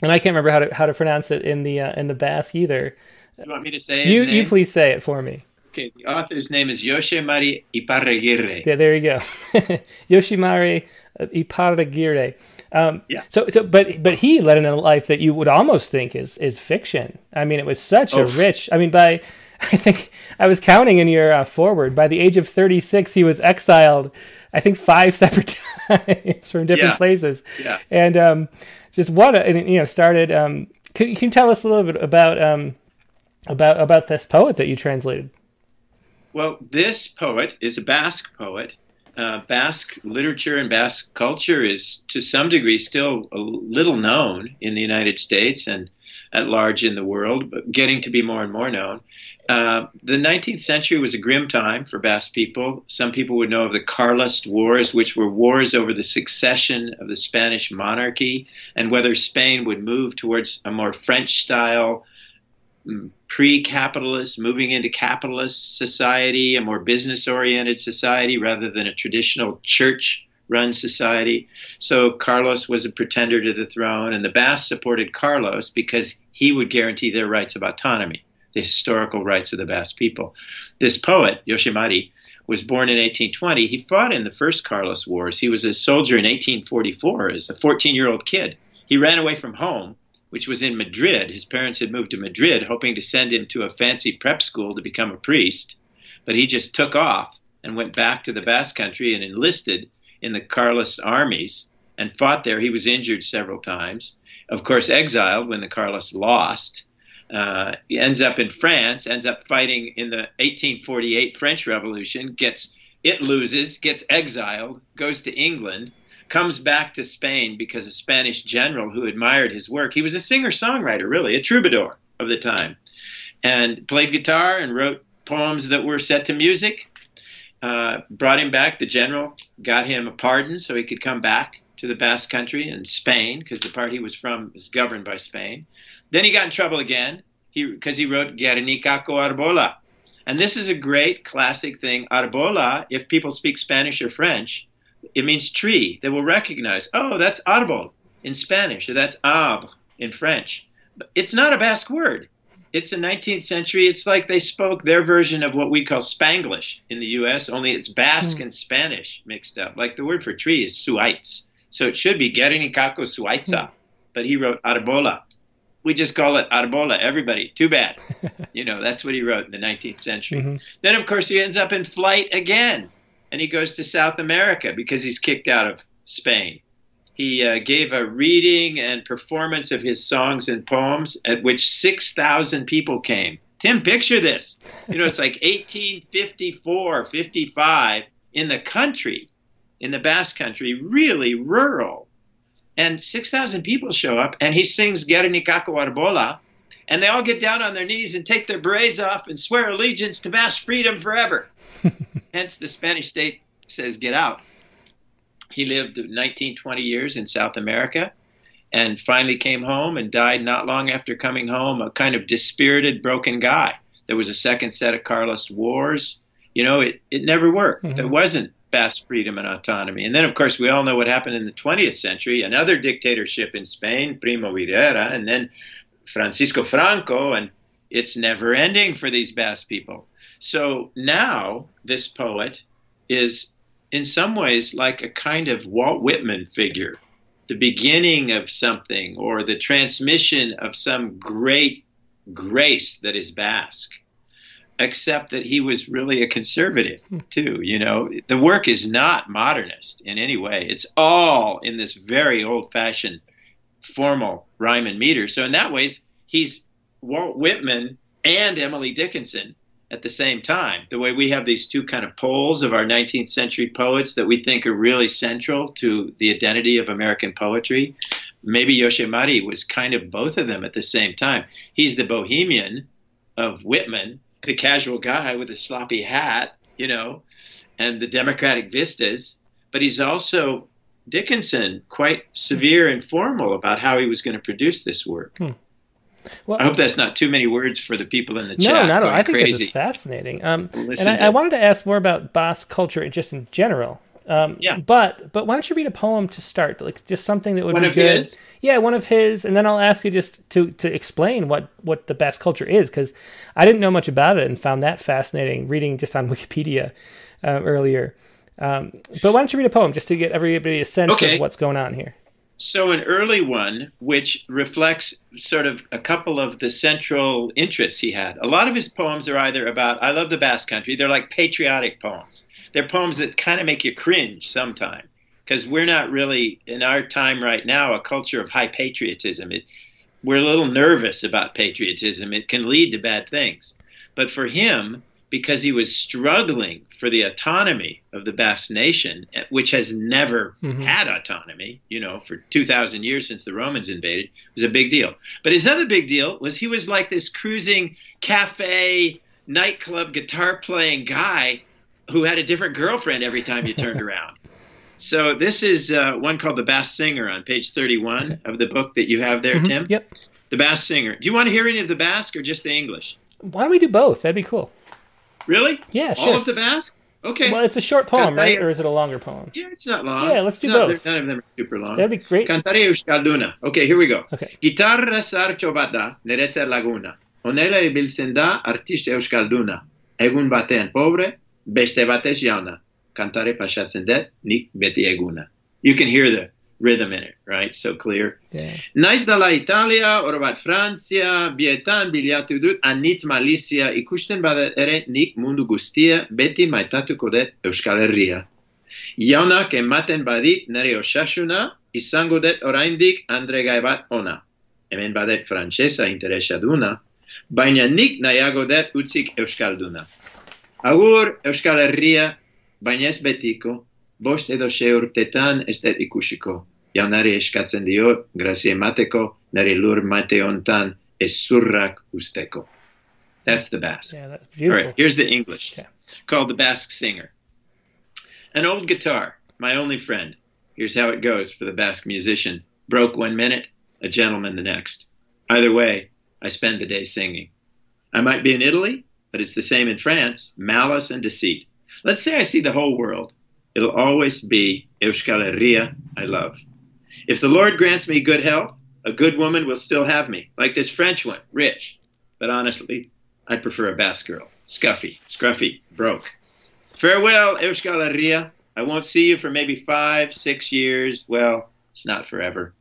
and I can't remember how to how to pronounce it in the uh, in the Basque either. You want me to say you you please say it for me. Okay, the author's name is Yoshimari Iparraguirre. Yeah, there you go, (laughs) Yoshimari Iparraguirre. Um, yeah. So, so, but but he led in a life that you would almost think is is fiction. I mean, it was such oh. a rich. I mean, by (laughs) I think I was counting in your uh, forward. By the age of 36, he was exiled. I think five (laughs) separate times from different yeah. places. Yeah. And um, just what a, and, you know started. Um, can, can you tell us a little bit about um, about about this poet that you translated? Well, this poet is a Basque poet. Uh, Basque literature and Basque culture is, to some degree, still a little known in the United States and at large in the world, but getting to be more and more known. Uh, the 19th century was a grim time for Basque people. Some people would know of the Carlist Wars, which were wars over the succession of the Spanish monarchy and whether Spain would move towards a more French style, mm, pre capitalist, moving into capitalist society, a more business oriented society rather than a traditional church run society. So Carlos was a pretender to the throne, and the Basques supported Carlos because he would guarantee their rights of autonomy the historical rights of the Basque people. This poet, Yoshimari, was born in 1820. He fought in the first Carlist Wars. He was a soldier in 1844 as a 14 year old kid. He ran away from home which was in Madrid. His parents had moved to Madrid, hoping to send him to a fancy prep school to become a priest, but he just took off and went back to the Basque Country and enlisted in the Carlist armies and fought there. He was injured several times. Of course, exiled when the Carlists lost. Uh, ends up in France, ends up fighting in the 1848 French Revolution, gets it loses, gets exiled, goes to England, comes back to Spain because a Spanish general who admired his work. He was a singer songwriter, really, a troubadour of the time, and played guitar and wrote poems that were set to music. Uh, brought him back. The general got him a pardon so he could come back to the Basque Country and Spain because the part he was from was governed by Spain. Then he got in trouble again because he, he wrote Guernica Arbola. And this is a great classic thing. Arbola, if people speak Spanish or French, it means tree. They will recognize, oh, that's arbol in Spanish, or that's arbre in French. But it's not a Basque word. It's a 19th century. It's like they spoke their version of what we call Spanglish in the U.S. Only it's Basque mm. and Spanish mixed up. Like the word for tree is zuhaitz, so it should be Guerinicaco zuhaitza, mm. but he wrote arbola. We just call it arbola. Everybody, too bad. (laughs) you know that's what he wrote in the 19th century. Mm-hmm. Then of course he ends up in flight again and he goes to South America because he's kicked out of Spain. He uh, gave a reading and performance of his songs and poems at which 6,000 people came. Tim, picture this. You know, it's like (laughs) 1854, 55 in the country, in the Basque country, really rural. And 6,000 people show up, and he sings Guernica Arbola, and they all get down on their knees and take their berets off and swear allegiance to mass freedom forever. (laughs) Hence, the Spanish state says, get out. He lived 19, 20 years in South America and finally came home and died not long after coming home, a kind of dispirited, broken guy. There was a second set of Carlist wars. You know, it, it never worked. Mm-hmm. There wasn't Basque freedom and autonomy. And then, of course, we all know what happened in the 20th century another dictatorship in Spain, Primo de Rivera, and then Francisco Franco, and it's never ending for these Basque people. So now this poet is in some ways like a kind of Walt Whitman figure, the beginning of something or the transmission of some great grace that is Basque. Except that he was really a conservative hmm. too. You know, the work is not modernist in any way. It's all in this very old-fashioned, formal rhyme and meter. So in that ways, he's Walt Whitman and Emily Dickinson at the same time. The way we have these two kind of poles of our 19th century poets that we think are really central to the identity of American poetry. Maybe Yoshimari was kind of both of them at the same time. He's the bohemian of Whitman, the casual guy with a sloppy hat, you know, and the democratic vistas, but he's also Dickinson, quite severe and formal about how he was going to produce this work. Hmm. Well, I hope that's not too many words for the people in the no, chat. No, no, I think crazy. this is fascinating. Um, and I, I, wanted to ask more about Basque culture just in general. Um, yeah. But but why don't you read a poem to start, like just something that would one be good? His? Yeah, one of his, and then I'll ask you just to to explain what what the Basque culture is because I didn't know much about it and found that fascinating reading just on (laughs) Wikipedia uh, earlier. Um, but why don't you read a poem just to get everybody a sense okay. of what's going on here? So, an early one, which reflects sort of a couple of the central interests he had. A lot of his poems are either about, I love the Basque Country, they're like patriotic poems. They're poems that kind of make you cringe sometimes because we're not really, in our time right now, a culture of high patriotism. It, we're a little nervous about patriotism. It can lead to bad things. But for him, because he was struggling for the autonomy of the Basque nation, which has never mm-hmm. had autonomy, you know, for 2,000 years since the Romans invaded, was a big deal. But his other big deal was he was like this cruising cafe, nightclub, guitar playing guy who had a different girlfriend every time you turned (laughs) around. So this is uh, one called The Basque Singer on page 31 of the book that you have there, mm-hmm. Tim. Yep. The Basque Singer. Do you want to hear any of the Basque or just the English? Why don't we do both? That'd be cool. Really? Yeah, sure. All of the Basque? Okay. Well, it's a short poem, right? Or is it a longer poem? Yeah, it's not long. Yeah, let's do not, both. None of them are super long. That'd be great. Cantare Euskalduna. Okay, here we go. Okay. Gitarra sarcho bada, neretzer laguna. Onela ibiltzen artist Euskalduna. Egun batean pobre, beste batez jauna. Cantare pasatzen det, nik beti eguna. You can hear the rhythm in it, right? So clear. Yeah. Nais dalla Italia, orobat Francia, bietan biliatu dut anitz Malicia, ikusten bada ere nik mundu guztia, beti maitatu kodet Euskal Herria. Jaunak ematen badit nere osasuna, izango det oraindik andregai bat ona. Hemen badet frantsesa interesaduna, baina nik nahiago det utzik Euskalduna. Agur Euskal Herria, baina ez betiko, bost edo xe urtetan ez det ikusiko. Jaunari eskatzen dio, grazia emateko, nari lur mate hontan ez zurrak usteko. That's the Basque. Yeah, that's beautiful. right, here's the English Okay. called The Basque Singer. An old guitar, my only friend. Here's how it goes for the Basque musician broke one minute, a gentleman the next. Either way, I spend the day singing. I might be in Italy, but it's the same in France malice and deceit. Let's say I see the whole world. It'll always be Euskal Herria I love. If the Lord grants me good health, a good woman will still have me, like this French one, rich. But honestly, I prefer a Basque girl. Scuffy, scruffy, broke. Farewell, Euskal Herria. I won't see you for maybe five, six years. Well, it's not forever.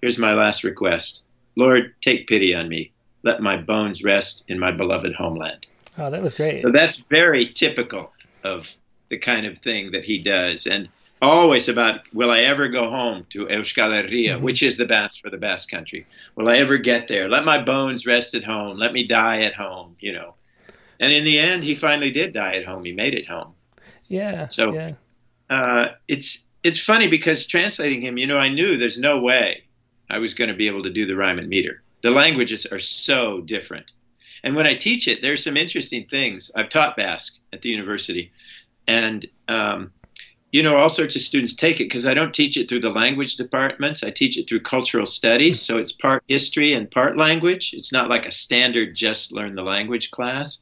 Here's my last request Lord, take pity on me. Let my bones rest in my beloved homeland. Oh, that was great. So that's very typical of the kind of thing that he does. And always about, will I ever go home to Euskal Herria, Mhm. which is the Basque for the Basque country? Will I ever get there? Let my bones rest at home. Let me die at home, you know. And in the end, he finally did die at home. He made it home. yeah. So- yeah. Uh, it's it's funny because translating him, you know, I knew there's no way I was going to be able to do the rhyme and meter. The languages are so different. And when I teach it, there's some interesting things. I've taught Basque at the university, and um, you know, all sorts of students take it because I don't teach it through the language departments. I teach it through cultural studies, so it's part history and part language. It's not like a standard just learn the language class.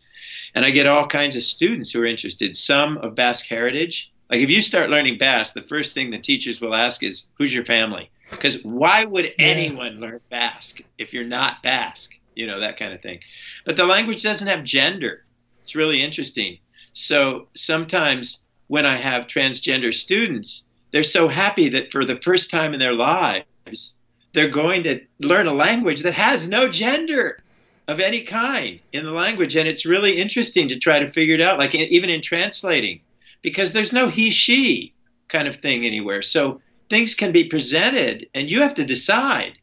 And I get all kinds of students who are interested. Some of Basque heritage, like if you start learning Basque, the first thing the teachers will ask is, "Who's your family?" Because why would anyone learn Basque if you're not Basque? You know that kind of thing. But the language doesn't have gender. It's really interesting. So sometimes when I have transgender students, they're so happy that for the first time in their lives, they're going to learn a language that has no gender of any kind in the language. And it's really interesting to try to figure it out, like even in translating, because there's no he, she kind of thing anywhere. So things can be presented, and you have to decide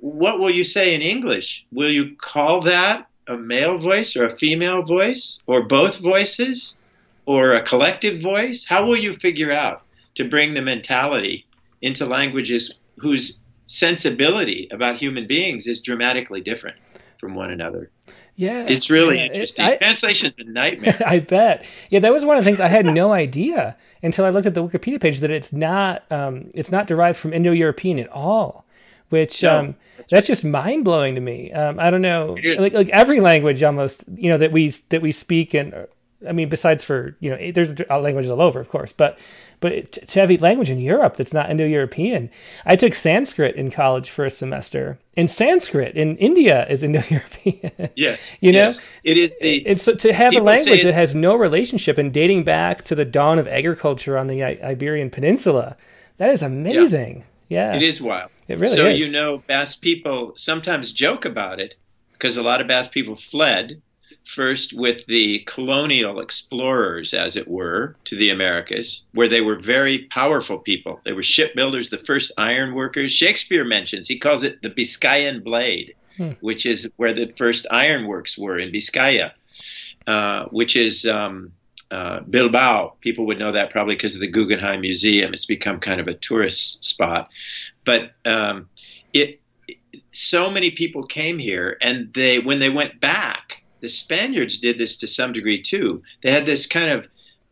what will you say in English? Will you call that a male voice or a female voice or both voices or a collective voice? How will you figure out to bring the mentality into languages whose sensibility about human beings is dramatically different from one another? Yeah. It's really yeah, it- interesting. I- Translation's a nightmare. (laughs) I bet. Yeah, that was one of the things I had no (laughs) idea until I looked at the Wikipedia page that it's not um, it's not derived from Indo-European at all, which No, um, that's just mind blowing to me. Um, I don't know, like like every language almost you know that we that we speak and I mean besides for you know there's languages all over of course, but but to have a language in Europe that's not Indo-European. I took Sanskrit in college for a semester, and Sanskrit in India is (laughs) Indo-European. yes. (laughs) You know? yes. it is the And so to have a language that has no relationship and dating back to the dawn of agriculture on the I- Iberian Peninsula, that is amazing. Yeah, It is wild. It really so is. you know, Basque people sometimes joke about it because a lot of Basque people fled first with the colonial explorers, as it were, to the Americas, where they were very powerful people. They were shipbuilders, the first iron workers. Shakespeare mentions he calls it the Biscayan blade, Hmm. which is where the first ironworks were in Biscaya, uh, which is. Um, uh, Bilbao, people would know that probably because of the Guggenheim Museum. It's become kind of a tourist spot but um, it so many people came here and they when they went back the spaniards did this to some degree too they had this kind of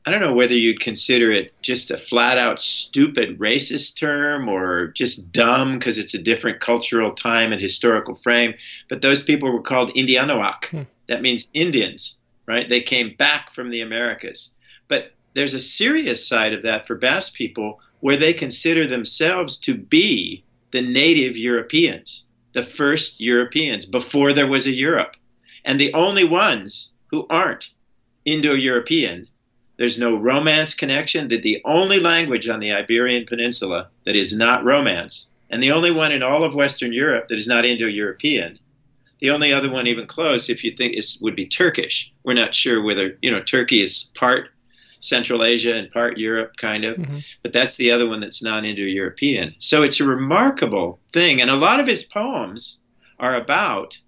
i don't know whether you'd consider it just a flat out stupid racist term or just dumb because it's a different cultural time and historical frame but those people were called indianoak Hmm. that means indians right they came back from the americas but there's a serious side of that for basque people where they consider themselves to be the native Europeans, the first Europeans before there was a Europe. And the only ones who aren't Indo European There's no Romance connection. That the only language on the Iberian Peninsula that is not Romance, and the only one in all of Western Europe that is not Indo-European. The only other one even close, if you think, is would be Turkish. We're not sure whether you know Turkey is part Central Asia and part Europe, kind of. Mm-hmm. But that's the other one that's non Indo European. So it's a remarkable thing. And a lot of his poems are about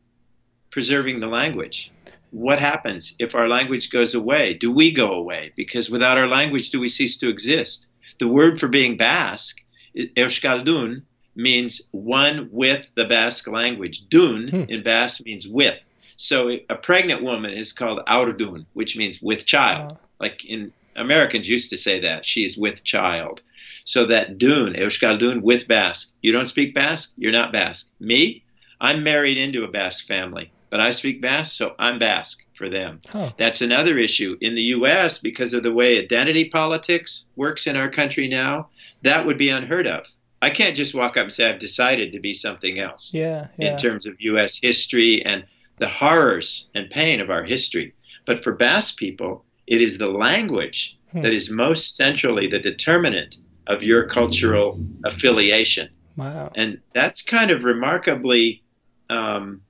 preserving the language. What happens if our language goes away? Do we go away? Because without our language, do we cease to exist? The word for being Basque, is Euskaldun, means one with the Basque language. Dun hmm. in Basque means with. So a pregnant woman is called Aurdun, which means with child. Like in Americans used to say that she's with child. So that dun, Euskaldun with Basque. You don't speak Basque, you're not Basque. Me, I'm married into a Basque family, but I speak Basque, so I'm Basque for them. Huh. That's another issue in the U.S. because of the way identity politics works in our country now. That would be unheard of. I can't just walk up and say I've decided to be something else. Yeah, yeah. In terms of U.S. history and the horrors and pain of our history, but for Basque people, it is the language hmm. that is most centrally the determinant of your cultural affiliation. Wow. And that's kind of remarkably, um,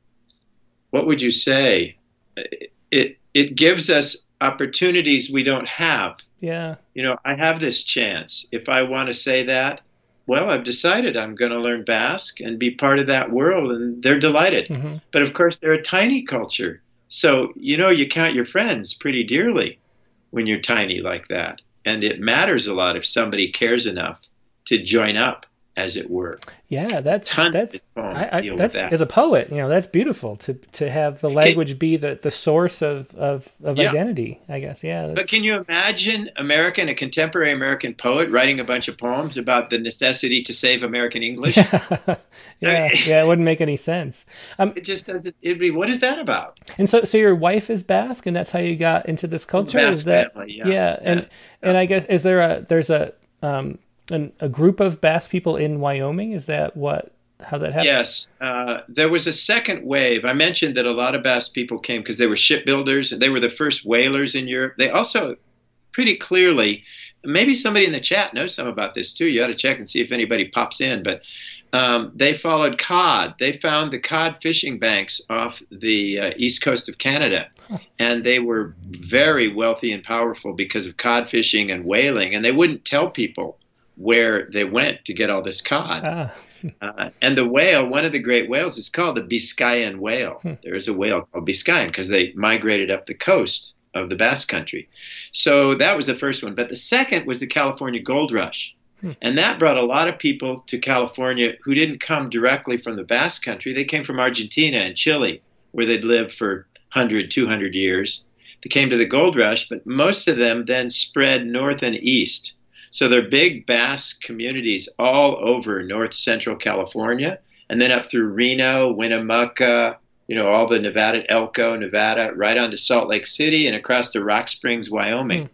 what would you say? It, it gives us opportunities we don't have. Yeah. You know, I have this chance. If I want to say that, well, I've decided I'm going to learn Basque and be part of that world, and they're delighted. Mm-hmm. But of course, they're a tiny culture. So, you know, you count your friends pretty dearly when you're tiny like that. And it matters a lot if somebody cares enough to join up as it were. Yeah, that's Tons that's I, I, that's that. as a poet, you know, that's beautiful to to have the language be the, the source of of, of yeah. identity. I guess, yeah. But can you imagine American, a contemporary American poet, writing a bunch of poems about the necessity to save American English? (laughs) yeah, yeah, yeah, it wouldn't make any sense. Um, it just doesn't. It'd be what is that about? And so, so your wife is Basque, and that's how you got into this culture. Basque is that family, yeah. yeah, and and I guess is there a there's a um an, a group of Basque people in Wyoming? Is that what how that happened? Yes, uh, there was a second wave. I mentioned that a lot of Basque people came because they were shipbuilders and they were the first whalers in Europe. They also pretty clearly, maybe somebody in the chat knows some about this too. You ought to check and see if anybody pops in. But um, they followed cod. They found the cod fishing banks off the uh, east coast of Canada. And they were very wealthy and powerful because of cod fishing and whaling. And they wouldn't tell people where they went to get all this cod. Ah. (laughs) uh, and the whale, one of the great whales, is called the Biscayan whale. Hmm. There is a whale called Biscayan because they migrated up the coast of the Basque Country. So that was the first one. But the second was the California Gold Rush. Hmm. And that brought a lot of people to California who didn't come directly from the Basque Country. They came from Argentina and Chile, where they'd lived for 100, 200 years. They came to the gold rush, but most of them then spread north and east so they're big Basque communities all over north central California, and then up through Reno, Winnemucca, you know, all the Nevada, Elko, Nevada, right on to Salt Lake City and across to Rock Springs, Wyoming. Mm.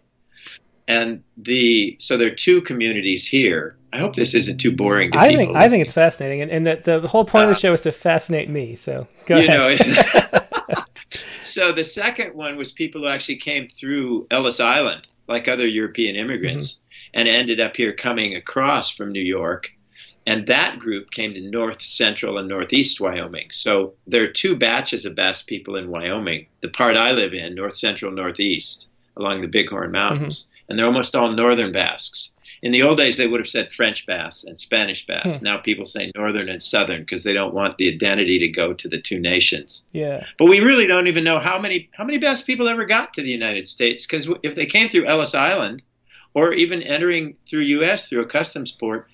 And the so there are two communities here. I hope this isn't too boring. I think listening. I think it's fascinating, and, and the, the whole point uh, of the uh, show is to fascinate me. So go you ahead. Know, (laughs) (laughs) so the second one was people who actually came through Ellis Island, like other European immigrants. Mm-hmm and ended up here coming across from New York. And that group came to north central and northeast Wyoming. So there are two batches of Basque people in Wyoming. The part I live in, north central, northeast, along the Bighorn Mountains. Mm-hmm. And they're almost all northern Basques. In the old days, they would have said French Basque and Spanish Basque. Hmm. Now people say northern and southern because they don't want the identity to go to the two nations. Yeah. But we really don't even know how many how many Basque people ever got to the United States because if they came through Ellis Island, or even entering through U.S. through a customs port.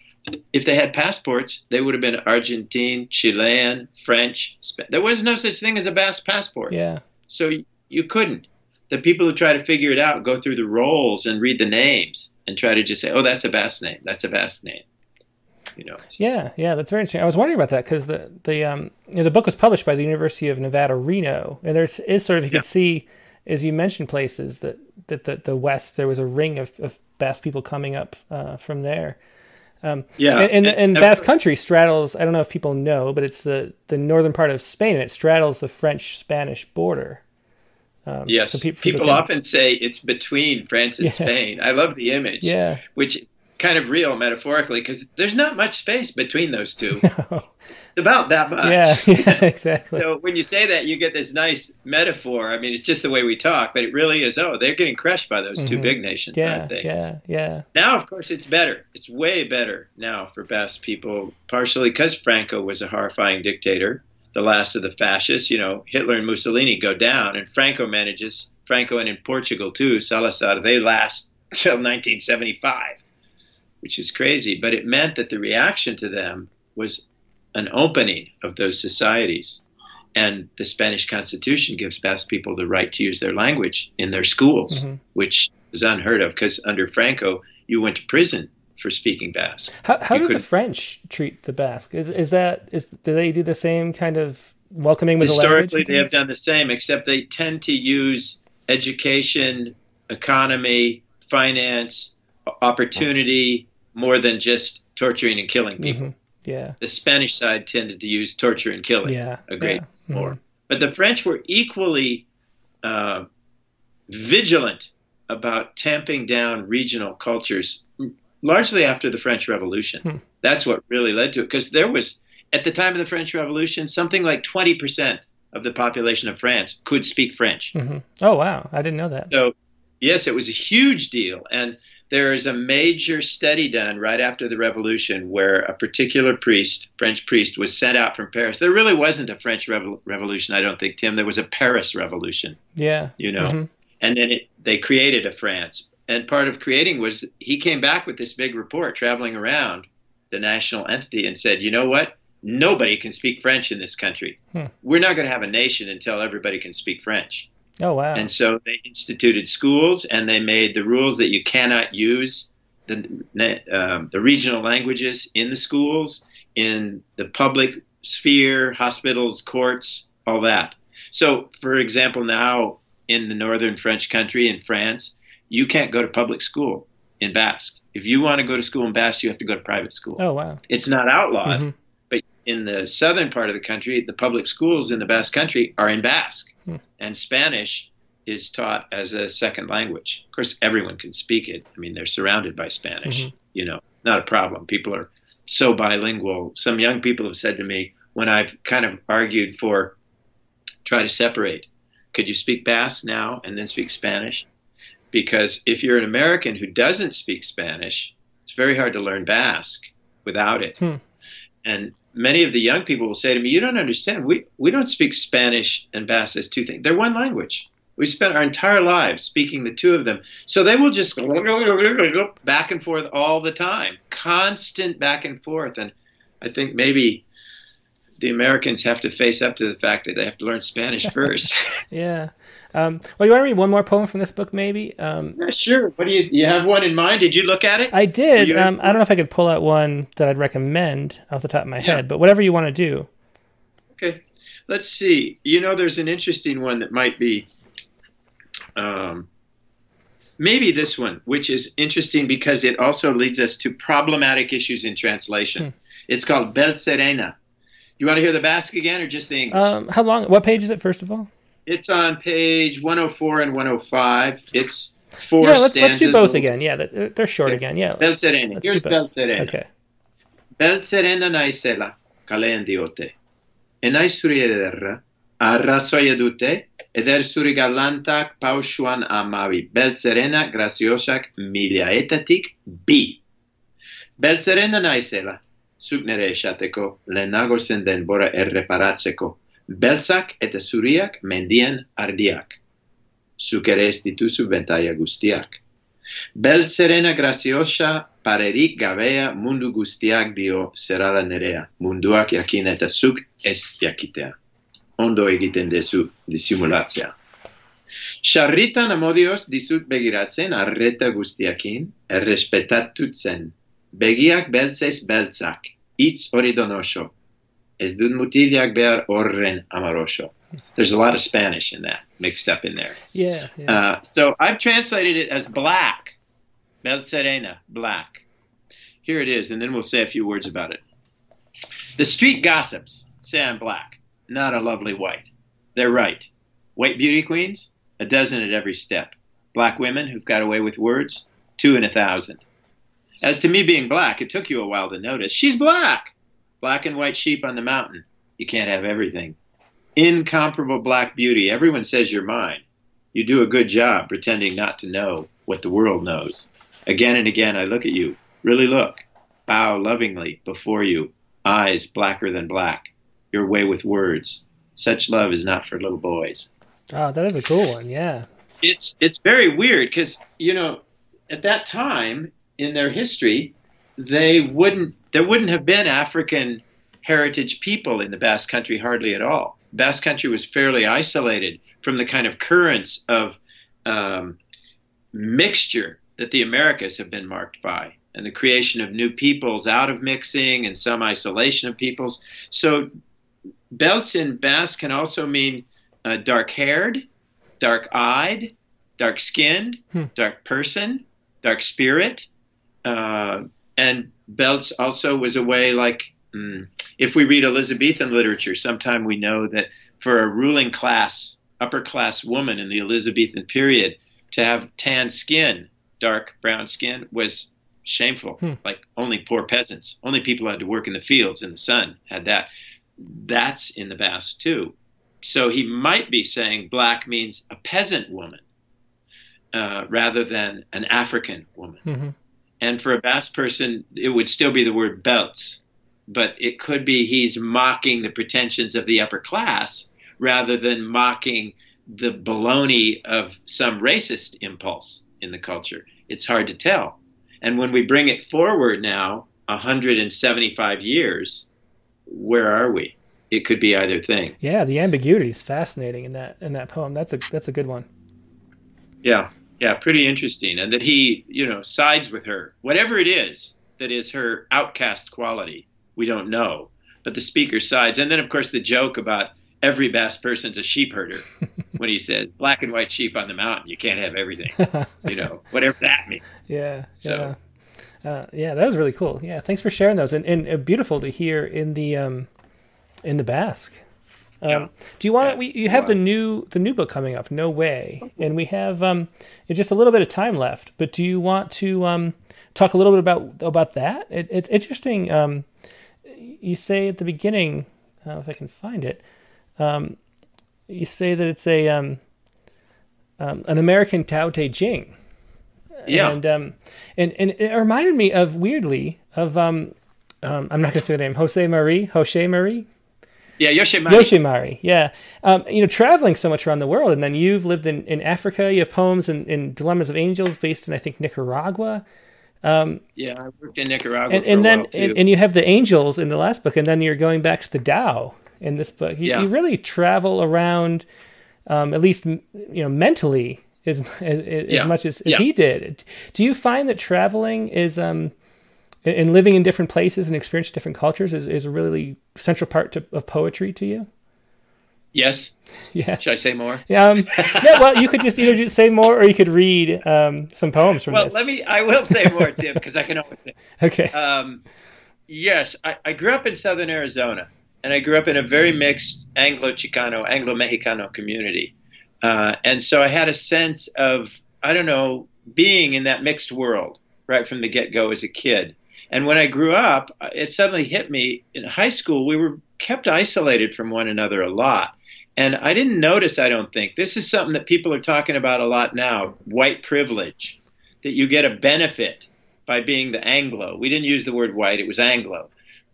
If they had passports, they would have been Argentine, Chilean, French. There was no such thing as a Basque passport. Yeah. So you couldn't. The people who try to figure it out go through the rolls and read the names and try to just say, "Oh, that's a Basque name. That's a Basque name." You know. Yeah, yeah, that's very interesting. I was wondering about that because the the um you know, the book was published by the University of Nevada, Reno, and there is sort of you yeah. could see as you mentioned places that that the, the west there was a ring of, of Basque people coming up uh, from there. Um, yeah, and, and, and Basque Country straddles. I don't know if people know, but it's the the northern part of Spain, and it straddles the French Spanish border. Um, yes, so pe- people, people can... often say it's between France and (laughs) yeah. Spain. I love the image, yeah. which is kind of real metaphorically because there's not much space between those two. (laughs) No. It's about that much. Yeah, (laughs) yeah, (laughs) exactly. so when you say that, you get this nice metaphor. I mean, it's just the way we talk, but it really is. Oh, they're getting crushed by those mm-hmm. two big nations, yeah? Yeah, yeah. Now, of course, it's better. It's way better now for Basque people, partially because Franco was a horrifying dictator, the last of the fascists. You know, Hitler and Mussolini go down, and Franco manages. Franco and in Portugal too, Salazar. They last till 1975 which is crazy. But it meant that the reaction to them was an opening of those societies. And the Spanish Constitution gives Basque people the right to use their language in their schools, mm-hmm. which is unheard of because under Franco, you went to prison for speaking Basque. How, how do the French treat the Basque? Is, is that is do they do the same kind of welcoming with Historically, the they have done the same, except they tend to use education, economy, finance, opportunity, more than just torturing and killing people. Mm-hmm. Yeah. The Spanish side tended to use torture and killing yeah. a great yeah. Mm-hmm. more. But the French were equally uh, vigilant about tamping down regional cultures, largely after the French Revolution. Hmm. That's what really led to it, because there was, at the time of the French Revolution, something like 20% of the population of France could speak French. Mm-hmm. Oh, wow. I didn't know that. So, yes, it was a huge deal. And there is a major study done right after the revolution where a particular priest, French priest, was sent out from Paris. There really wasn't a French Revo- Revolution, I don't think, Tim. There was a Paris Revolution. Yeah. You know, mm-hmm. and then it, they created a France. And part of creating was he came back with this big report traveling around the national entity and said, you know what? Nobody can speak French in this country. Hmm. We're not going to have a nation until everybody can speak French. Oh wow! And so they instituted schools, and they made the rules that you cannot use the um, the regional languages in the schools, in the public sphere, hospitals, courts, all that. So, for example, now in the northern French country in France, you can't go to public school in Basque. If you want to go to school in Basque, you have to go to private school. Oh wow! It's not outlawed, mm-hmm. but in the southern part of the country, the public schools in the Basque country are in Basque. Hmm. And Spanish is taught as a second language. Of course, everyone can speak it. I mean, they're surrounded by Spanish. Mm-hmm. You know, it's not a problem. People are so bilingual. Some young people have said to me when I've kind of argued for try to separate. Could you speak Basque now and then speak Spanish? Because if you're an American who doesn't speak Spanish, it's very hard to learn Basque without it. Hmm. And many of the young people will say to me, "You don't understand. We we don't speak Spanish and Basque as two things. They're one language. We spent our entire lives speaking the two of them. So they will just go back and forth all the time, constant back and forth. And I think maybe the Americans have to face up to the fact that they have to learn Spanish (laughs) first. yeah. Um, well, you want to read one more poem from this book, maybe? Um, yeah, sure. What do you you have one in mind? Did you look at it? I did. Um, I don't know if I could pull out one that I'd recommend off the top of my yeah. head, but whatever you want to do. Okay. Let's see. You know, there's an interesting one that might be. Um, maybe this one, which is interesting because it also leads us to problematic issues in translation. Hmm. It's called Beltzerena you want to hear the Basque again, or just the English? Um, how long? What page is it? First of all, It's on page 104 and 105. It's four yeah, let's. Let's do both again. Yeah, they're short okay. again. Yeah. Bel Serena. Here's Bel Serena. Okay. Bel Serena naisela, calendiote. ederra, naisurierra, arrasoyadute, eder surigalanta, pausuan amavi. Bel Serena, graciosac, milia etatic, B. Bel Serena naisela, sugnere chateco, lenago sen denbora erreparatseco. Beltzak eta zuriak mendien ardiak. Zukere ez dituzu bentaia guztiak. Beltzerena graziosa parerik gabea mundu guztiak dio zerala nerea. Munduak jakin eta zuk ez jakitea. Ondo egiten dezu disimulatzea. Sarritan amodioz dizut begiratzen arreta guztiakin, errespetatutzen begiak beltzez beltzak, itz hori donosho. Ez dun mutiliak behar horren amarosho. There's a lot of Spanish in that mixed up in there. Yeah. yeah. Uh, so I've translated it as black. Beltzerena, black. Here it is, and then we'll say a few words about it. The street gossips say I'm black, not a lovely white. They're right. White beauty queens, a dozen at every step. Black women who've got away with words, two in a thousand. As to me being black, it took you a while to notice. She's black. Black and white sheep on the mountain. You can't have everything. Incomparable black beauty. Everyone says you're mine. You do a good job pretending not to know what the world knows. Again and again, I look at you. Really look. Bow lovingly before you. Eyes blacker than black. Your way with words. Such love is not for little boys. Oh, that is a cool one. Yeah. It's it's very weird because you know at that time in their history they wouldn't there wouldn't have been African heritage people in the Basque Country hardly at all. Basque Country was fairly isolated from the kind of currents of um, mixture that the Americas have been marked by, and the creation of new peoples out of mixing and some isolation of peoples. So, beltz in Basque can also mean uh, dark haired, dark eyed, dark skinned, hmm. dark person, dark spirit. Uh, and beltz also was a way like mm, if we read Elizabethan literature, sometime we know that for a ruling class, upper class woman in the Elizabethan period, to have tan skin, dark brown skin, was shameful. Hmm. Like only poor peasants, only people who had to work in the fields in the sun had that. That's in the Basque too. So he might be saying black means a peasant woman uh, rather than an African woman. Mm-hmm. And for a Basque person, it would still be the word beltz, but it could be he's mocking the pretensions of the upper class rather than mocking the baloney of some racist impulse in the culture. It's hard to tell. And when we bring it forward now, 175 years, where are we? It could be either thing. Yeah, the ambiguity is fascinating in that in that poem. That's a that's a good one. Yeah yeah, pretty interesting. And that he, you know, sides with her, whatever it is that is her outcast quality, we don't know. But the speaker sides. And then, of course, the joke about every Basque person's a sheep herder (laughs) when he says black and white sheep on the mountain, you can't have everything, (laughs) you know, whatever that means. Yeah. So. Yeah. Uh, yeah, that was really cool. Yeah, thanks for sharing those, and, and uh, beautiful to hear in the um, in the Basque. Um, yeah. Do you want to? We you have the new the new book coming up, No Way, and we have um, just a little bit of time left. But do you want to um, talk a little bit about about that? It, it's interesting. Um, you say at the beginning, I don't know if I can find it. Um, you say that it's a um, um, an American Tao Te Ching. Yeah. And um, and and it reminded me of weirdly of um, um I'm not gonna say the name Jose Marie Jose Marie yeah, Yoshimari. Yoshimari, yeah. Um, you know, traveling so much around the world, and then you've lived in, in Africa. You have poems in, in Dilemmas of Angels, based in I think Nicaragua. Um, yeah, I worked in Nicaragua, and, and then and, and, you have the angels in the last book, and then you're going back to the Tao in this book. You, yeah. you really travel around, um, at least you know mentally, (laughs) as as, yeah. much as, as yeah. he did. Do you find that traveling is um and living in different places and experiencing different cultures is, is a really central part to, of poetry to you? Yes. (laughs) Yeah. Should I say more? Yeah. Um, yeah. Well, you could just either just say more, or you could read um, some poems from this. well, this. let me. I will say more, Tim, because I can always. (laughs) Okay. Um, yes, I, I grew up in southern Arizona, and I grew up in a very mixed Anglo-Chicano, Anglo-Mexicano community, uh, and so I had a sense of I don't know being in that mixed world right from the get-go as a kid. And when I grew up, it suddenly hit me in high school, we were kept isolated from one another a lot. And I didn't notice, I don't think. This is something that people are talking about a lot now white privilege, that you get a benefit by being the Anglo. We didn't use the word white, it was Anglo.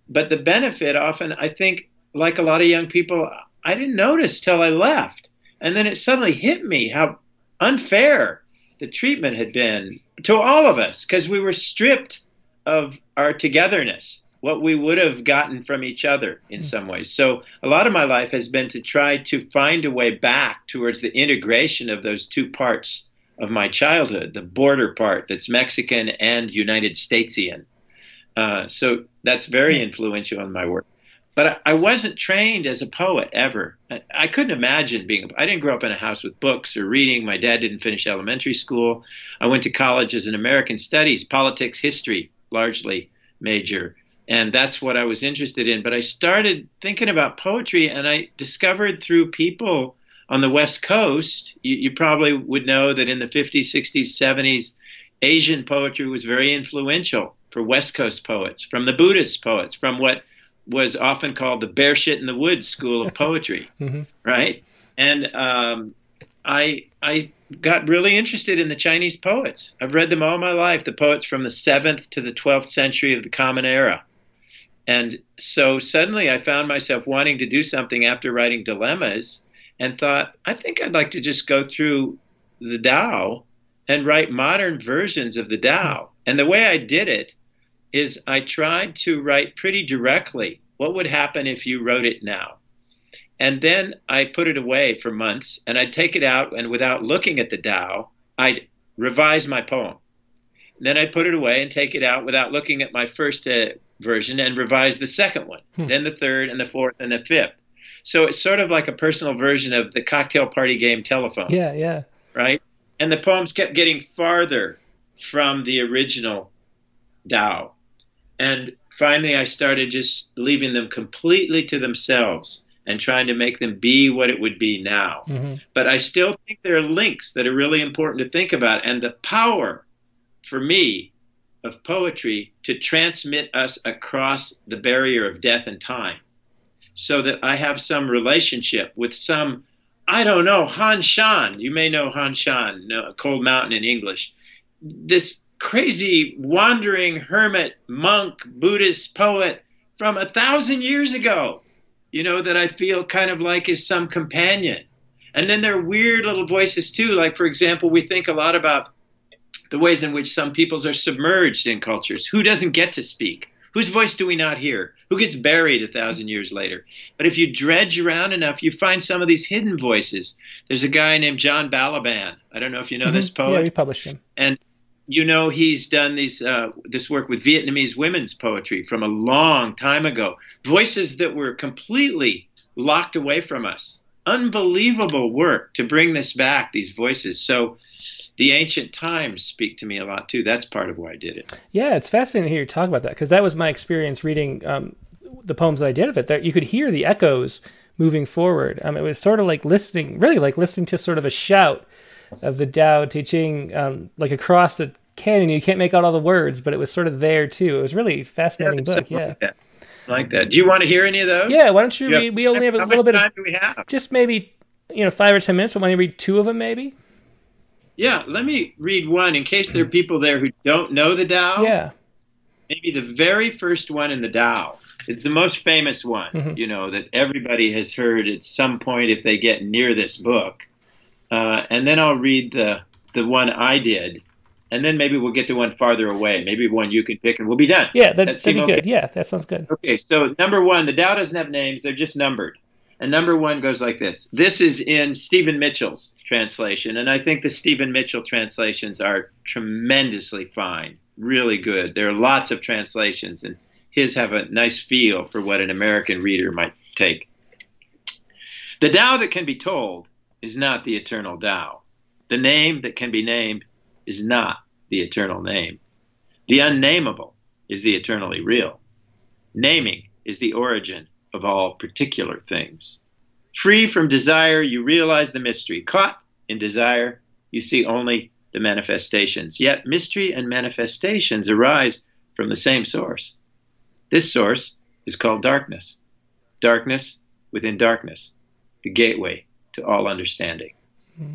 But the benefit often, I think, like a lot of young people, I didn't notice till I left. And then it suddenly hit me how unfair the treatment had been to all of us because we were stripped of our togetherness, what we would have gotten from each other in some ways. So a lot of my life has been to try to find a way back towards the integration of those two parts of my childhood, the border part that's Mexican and United Statesian. Uh, so that's very influential in my work. But I, I wasn't trained as a poet ever. I, I couldn't imagine being. I didn't grow up in a house with books or reading. My dad didn't finish elementary school. I went to college as an American Studies, politics, history, largely major. And that's what I was interested in. But I started thinking about poetry and I discovered through people on the West Coast, you, you probably would know that in the 50s, 60s, 70s, Asian poetry was very influential for West Coast poets, from the Buddhist poets, from what was often called the bear shit in the woods school of poetry, (laughs) Mhm. right? And um, I I got really interested in the Chinese poets. I've read them all my life, the poets from the seventh to the twelfth century of the Common Era. And so suddenly I found myself wanting to do something after writing Dilemmas and thought, I think I'd like to just go through the Tao and write modern versions of the Tao. And the way I did it is I tried to write pretty directly what would happen if you wrote it now. And then I put it away for months and I'd take it out and without looking at the Tao, I'd revise my poem. Then I'd put it away and take it out without looking at my first uh, version and revise the second one, Hmm. then the third and the fourth and the fifth. So it's sort of like a personal version of the cocktail party game telephone Yeah, yeah. right? And the poems kept getting farther from the original Tao. And finally, I started just leaving them completely to themselves and trying to make them be what it would be now. hmm But I still think there are links that are really important to think about. And the power for me of poetry to transmit us across the barrier of death and time so that I have some relationship with some, I don't know, Han Shan. You may know Han Shan, Cold Mountain in English. This crazy wandering hermit, monk, Buddhist poet from a thousand years ago, you know, that I feel kind of like is some companion. And then there are weird little voices too. Like, for example, we think a lot about the ways in which some peoples are submerged in cultures. Who doesn't get to speak? Whose voice do we not hear? Who gets buried a thousand years later? But if you dredge around enough, you find some of these hidden voices. There's a guy named John Balaban. I don't know if you know this Mhm. poet Yeah, we published him. And you know he's done these uh, this work with Vietnamese women's poetry from a long time ago. Voices that were completely locked away from us. Unbelievable work to bring this back. These voices. So the ancient times speak to me a lot too. That's part of why I did it. Yeah, it's fascinating to hear you talk about that because that was my experience reading um, the poems that I did of it. That you could hear the echoes moving forward. Um, it was sort of like listening, really like listening to sort of a shout of the Tao Te Ching, um, like across the canyon. You can't make out all the words, but it was sort of there too. It was really fascinating book. Yeah, Like. Like that. Do you want to hear any of those? yeah. Why don't you Yeah. read? We only have a How little bit of time do we have? just maybe you know five or ten minutes, but why don't you read two of them maybe? Yeah, let me read one in case there are people there who don't know the Tao. Yeah. maybe the very first one in the Tao. It's the most famous one, Mhm. you know, that everybody has heard at some point if they get near this book. Uh, and then I'll read the the one I did, and then maybe we'll get to one farther away. Maybe one you can pick, and we'll be done. Yeah, that, That that'd be okay? good. Yeah, that sounds good. Okay, so number one, the Tao doesn't have names; they're just numbered. And number one goes like this. This is in Stephen Mitchell's translation, and I think the Stephen Mitchell translations are tremendously fine, really good. There are lots of translations, and his have a nice feel for what an American reader might take. The Tao that can be told is not the eternal Tao. The name that can be named is not the eternal name. The unnameable is the eternally real. Naming is the origin of all particular things. Free from desire, you realize the mystery. Caught in desire, you see only the manifestations. Yet mystery and manifestations arise from the same source. This source is called darkness. Darkness within darkness, the gateway to all understanding. Hmm.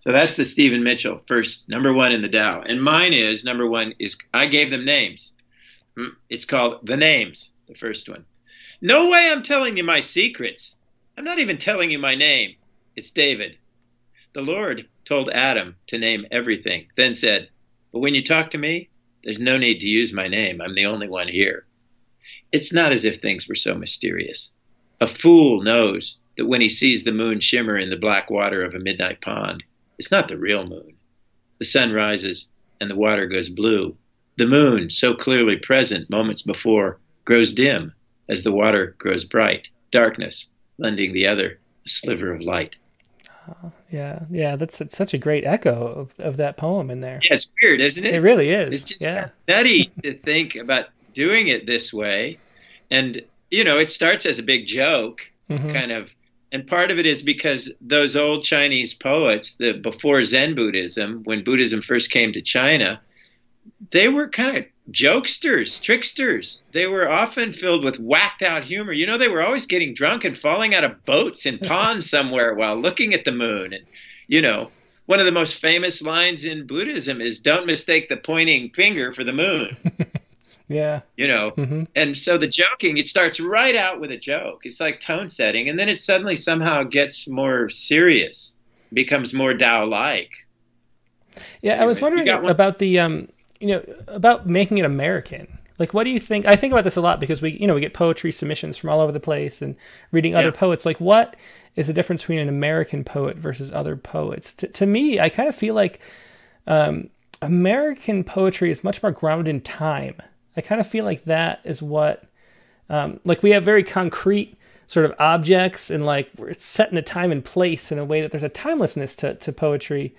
So that's the Stephen Mitchell first, number one in the Tao. And mine is, number one, is I gave them names. Hmm, It's called The Names, the first one. No way I'm telling you my secrets. I'm not even telling you my name. It's David. The Lord told Adam to name everything, then said, But when you talk to me, there's no need to use my name. I'm the only one here. It's not as if things were so mysterious. A fool knows that when he sees the moon shimmer in the black water of a midnight pond, it's not the real moon. The sun rises and the water goes blue. The moon, so clearly present moments before, grows dim as the water grows bright, darkness lending the other a sliver of light. Yeah, yeah. That's it's such a great echo of, of that poem in there. Yeah, it's weird, isn't it? It really is. It's just yeah. nutty to think about doing it this way. And, you know, it starts as a big joke, Mhm. kind of and part of it is because those old Chinese poets, the before Zen Buddhism, when Buddhism first came to China, they were kind of jokesters, tricksters. They were often filled with whacked out humor. You know, they were always getting drunk and falling out of boats in (laughs) ponds somewhere while looking at the moon. And, you know, one of the most famous lines in Buddhism is don't mistake the pointing finger for the moon. (laughs) yeah. You know, mm-hmm. and so the joking, it starts right out with a joke. It's like tone setting. And then it suddenly somehow gets more serious, becomes more Tao like. Yeah, I was wondering about the um, you know, about making it American. Like, what do you think? I think about this a lot because we, you know, we get poetry submissions from all over the place and reading other yeah. poets. Like, what is the difference between an American poet versus other poets? To, to me, I kind of feel like um, American poetry is much more grounded in time. I kind of feel like that is what, um, like, we have very concrete sort of objects and like we're set in a time and place in a way that there's a timelessness to, to poetry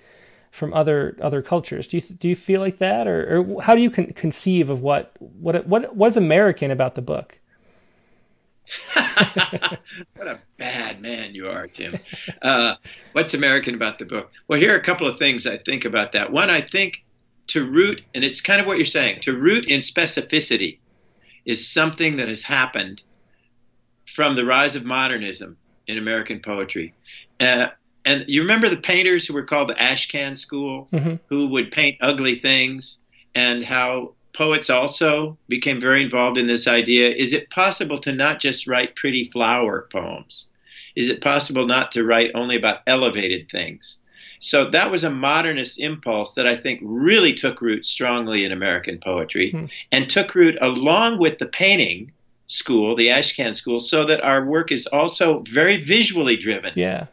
from other other cultures. Do you do you feel like that, or, or how do you con- conceive of what what what what's American about the book? (laughs) what a bad man you are, Tim. Uh, what's American about the book? Well, here are a couple of things I think about that. One, I think to root, and it's kind of what you're saying, to root in specificity is something that has happened from the rise of modernism in American poetry. Uh, and you remember the painters who were called the Ashcan School, mm-hmm. who would paint ugly things, and how poets also became very involved in this idea. Is it possible to not just write pretty flower poems? Is it possible not to write only about elevated things? So that was a modernist impulse that I think really took root strongly in American poetry mm-hmm. and took root along with the painting school, the Ashcan school, so that our work is also very visually driven. Yeah.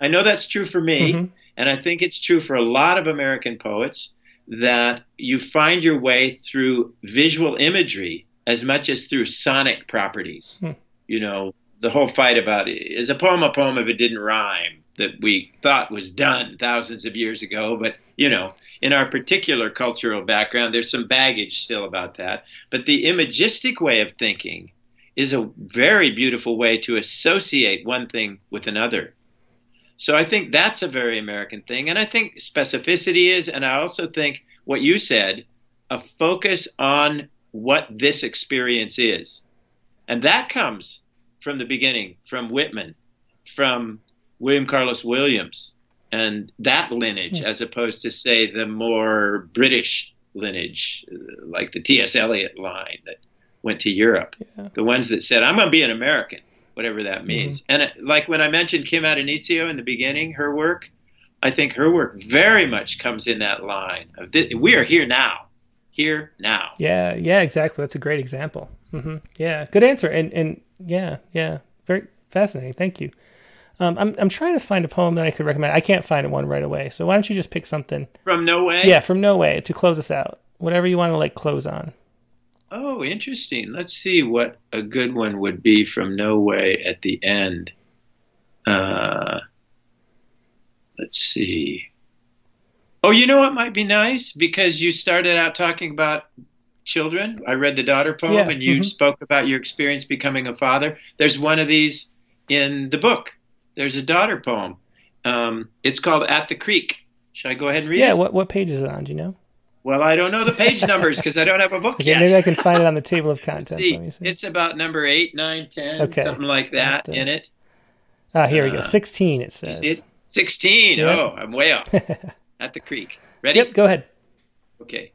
I know that's true for me, mm-hmm. and I think it's true for a lot of American poets that you find your way through visual imagery as much as through sonic properties. Hmm. You know, the whole fight about is a poem a poem if it didn't rhyme that we thought was done thousands of years ago. But, you know, in our particular cultural background, there's some baggage still about that. But the imagistic way of thinking is a very beautiful way to associate one thing with another. So I think that's a very American thing. And I think specificity is, and I also think what you said, a focus on what this experience is. And that comes from the beginning, from Whitman, from William Carlos Williams, and that lineage, yeah. as opposed to, say, the more British lineage, like the T.S. Eliot line that went to Europe. Yeah. The ones that said, I'm going to be an American whatever that mm-hmm. means. Mm-hmm. And it, like when I mentioned Kim Addonizio in the beginning, her work, I think her work very much comes in that line of th- we are here now, here now. Yeah, yeah, exactly. That's a great example. Mm-hmm. Yeah, good answer. And and yeah, yeah, very fascinating. Thank you. Um, I'm I'm trying to find a poem that I could recommend. I can't find one right away. So why don't you just pick something from No Way? Yeah, from No Way to close us out. Whatever you want to like close on. Oh, interesting. Let's see what a good one would be from No Way at the end. Uh, let's see. Oh, you know what might be nice? Because you started out talking about children. I read the daughter poem yeah. and you mm-hmm. spoke about your experience becoming a father. There's one of these in the book. There's a daughter poem. Um, it's called At the Creek. Should I go ahead and read yeah, it? Yeah, what, what page is it on? Do you know? Well, I don't know the page (laughs) numbers because I don't have a book okay, yet. Maybe I can find it on the table of (laughs) contents. see. see. It's about number eight, nine, ten, okay. something like that in it. Ah, here uh, we go. Uh, 16, it says. It, 16. Yep. Oh, I'm way off. (laughs) At the creek. Ready? Yep, go ahead. Okay.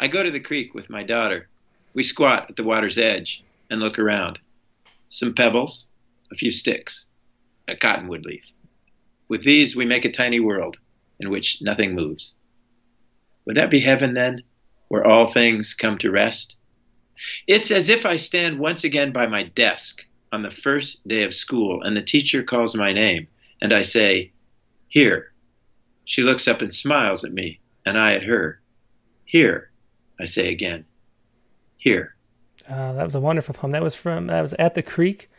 I go to the creek with my daughter. We squat at the water's edge and look around. Some pebbles, a few sticks, a cottonwood leaf. With these, we make a tiny world in which nothing moves. Would that be heaven then, where all things come to rest? It's as if I stand once again by my desk on the first day of school and the teacher calls my name and I say, Here. She looks up and smiles at me and I at her. Here, I say again. Here. Uh, that was a wonderful poem. That was from, that was At the Creek,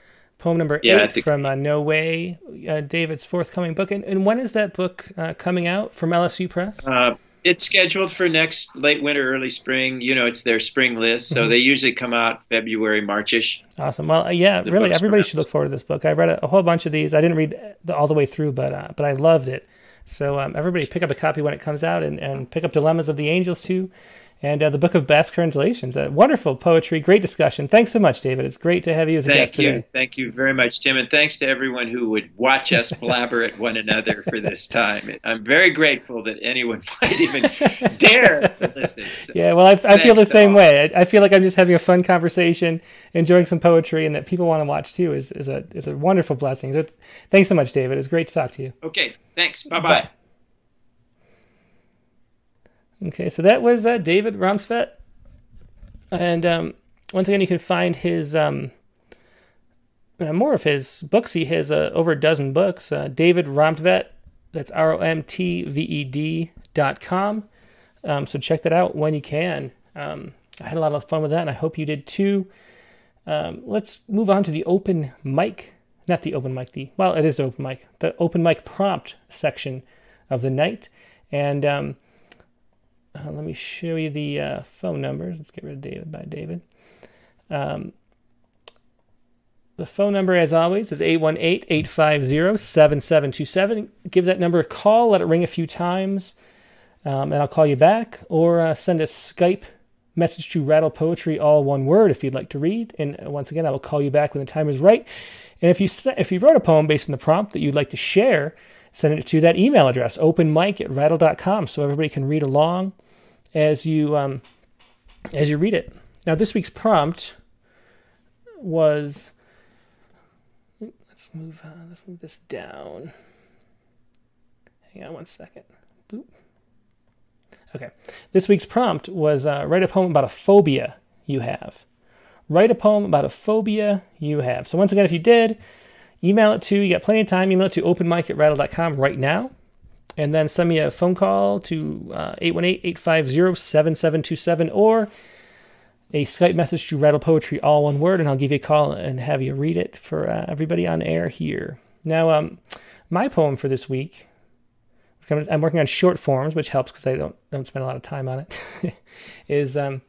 poem number yeah, eight the, from uh, No Way, uh, David's forthcoming book. And, and, when is that book uh, coming out from LSU Press? Uh, it's scheduled for next late winter, early spring. You know, it's their spring list, so mm-hmm. they usually come out February, Marchish. Awesome. Well, uh, yeah, really, everybody should look forward to this book. I read a, a, whole bunch of these. I didn't read the, all the way through, but uh, but I loved it. So um, everybody, pick up a copy when it comes out, and, and pick up Dilemmas of the Angels too and uh, the Book of Best Translations. Uh, wonderful poetry, great discussion. Thanks so much, David. It's great to have you as a Thank guest you. today. Thank you very much, Tim, and thanks to everyone who would watch us blabber at one another for this time. I'm very grateful that anyone (laughs) might even dare to listen. yeah, well, I, I feel the same all. way. I, I, feel like I'm just having a fun conversation, enjoying some poetry, and that people want to watch too is, is a is a wonderful blessing. So thanks so much, David. It's great to talk to you. Okay, thanks. Bye-bye. bye Okay, so that was uh, David Romtvedt. And um, once again, you can find his um, uh, more of his books. He has uh, over a dozen books. Uh, David Romtvedt, that's R O M T V E D dot com. Um, so check that out when you can. Um, I had a lot of fun with that, and I hope you did too. Um, let's move on to the open mic, not the open mic, the well, it is open mic, the open mic prompt section of the night. And um, uh, let me show you the uh, phone numbers. Let's get rid of David by David. Um, the phone number, as always, is 818 850 7727. Give that number a call, let it ring a few times, um, and I'll call you back. Or uh, send a Skype message to Rattle Poetry, all one word, if you'd like to read. And uh, once again, I will call you back when the time is right. And if you, if you wrote a poem based on the prompt that you'd like to share, send it to that email address, openmic at rattle.com, so everybody can read along as you um, as you read it. Now, this week's prompt was. Let's move. Uh, let's move this down. Hang on one second. Boop. Okay. This week's prompt was uh, write a poem about a phobia you have. Write a poem about a phobia you have. So once again, if you did, email it to, you got plenty of time, email it to openmic at rattle.com right now and then send me a phone call to uh, 818-850-7727 or a Skype message to Rattle Poetry, all one word, and I'll give you a call and have you read it for uh, everybody on air here. Now, um, my poem for this week, I'm working on short forms, which helps because I don't don't spend a lot of time on it. (laughs) is um,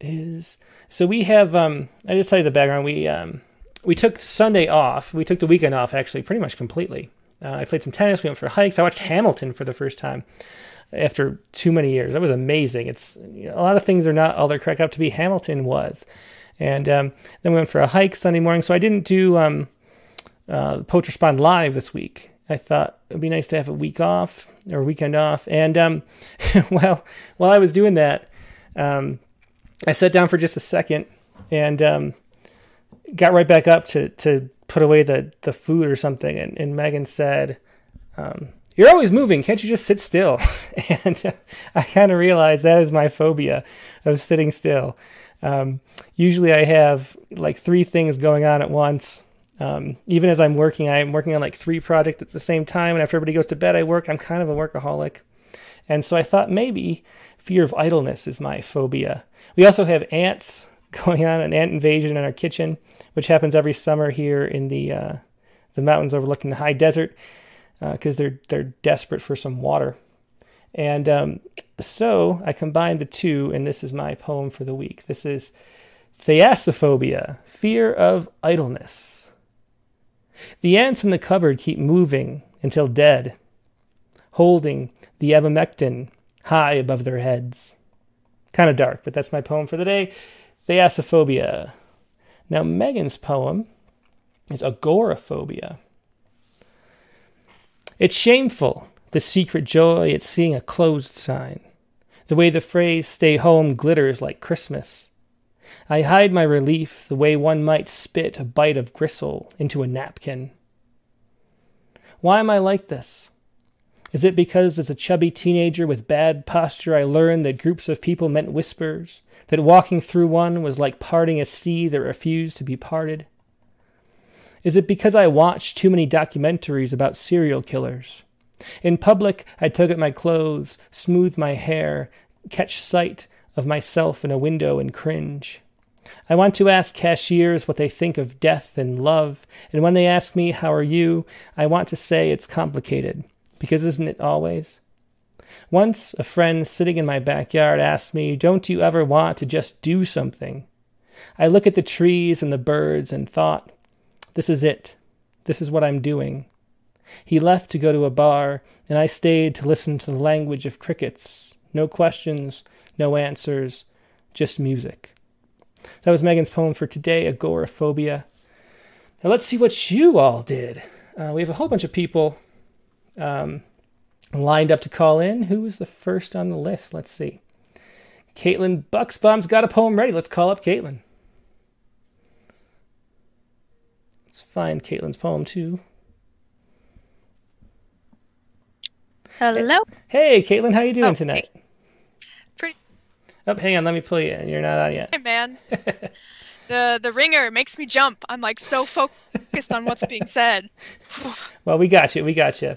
is so we have um, I just tell you the background. We um, we took Sunday off. We took the weekend off actually, pretty much completely. Uh, I played some tennis. We went for hikes. I watched Hamilton for the first time after too many years. That was amazing. It's you know, a lot of things are not all they're cracked up to be. Hamilton was, and um, then we went for a hike Sunday morning. So I didn't do um, uh, Poetry Respond live this week. I thought it'd be nice to have a week off or weekend off. And um, (laughs) well, while I was doing that, um, I sat down for just a second and um, got right back up to to put away the, the food or something. And, and Megan said, um, You're always moving. Can't you just sit still? (laughs) and I kind of realized that is my phobia of sitting still. Um, usually I have like three things going on at once. Um, even as I'm working, I'm working on like three projects at the same time. And after everybody goes to bed, I work. I'm kind of a workaholic. And so I thought maybe fear of idleness is my phobia. We also have ants (laughs) going on, an ant invasion in our kitchen which happens every summer here in the uh, the mountains overlooking the high desert, because uh, they're they're desperate for some water. And um, so I combined the two, and this is my poem for the week. This is Thaasophobia, fear of idleness. The ants in the cupboard keep moving until dead, holding the ivermectin high above their heads. Kind of dark, but that's my poem for the day. Thaasophobia. Now, Megan's poem is agoraphobia. It's shameful, the secret joy at seeing a closed sign, the way the phrase stay home glitters like Christmas. I hide my relief the way one might spit a bite of gristle into a napkin. Why am I like this? Is it because as a chubby teenager with bad posture I learned that groups of people meant whispers, that walking through one was like parting a sea that refused to be parted? Is it because I watched too many documentaries about serial killers? In public, I tug at my clothes, smooth my hair, catch sight of myself in a window and cringe. I want to ask cashiers what they think of death and love, and when they ask me, How are you? I want to say it's complicated, because isn't it always? Once, a friend sitting in my backyard asked me, Don't you ever want to just do something? I look at the trees and the birds and thought, This is it. This is what I'm doing. He left to go to a bar, and I stayed to listen to the language of crickets. No questions, no answers, just music. That was Megan's poem for today, Agoraphobia. Now let's see what you all did. Uh, we have a whole bunch of people um, lined up to call in. Who was the first on the list? Let's see. Caitlin Bucksbaum's got a poem ready. Let's call up Caitlin. Let's find Caitlin's poem too. Hello. Hey, Caitlin, how you doing Oh, tonight? Pretty Oh, hang on, let me pull you in. You're not on yet. Hey, man. (laughs) the the ringer makes me jump. I'm like so focused on what's being said. (laughs) Well, we got you. We got you.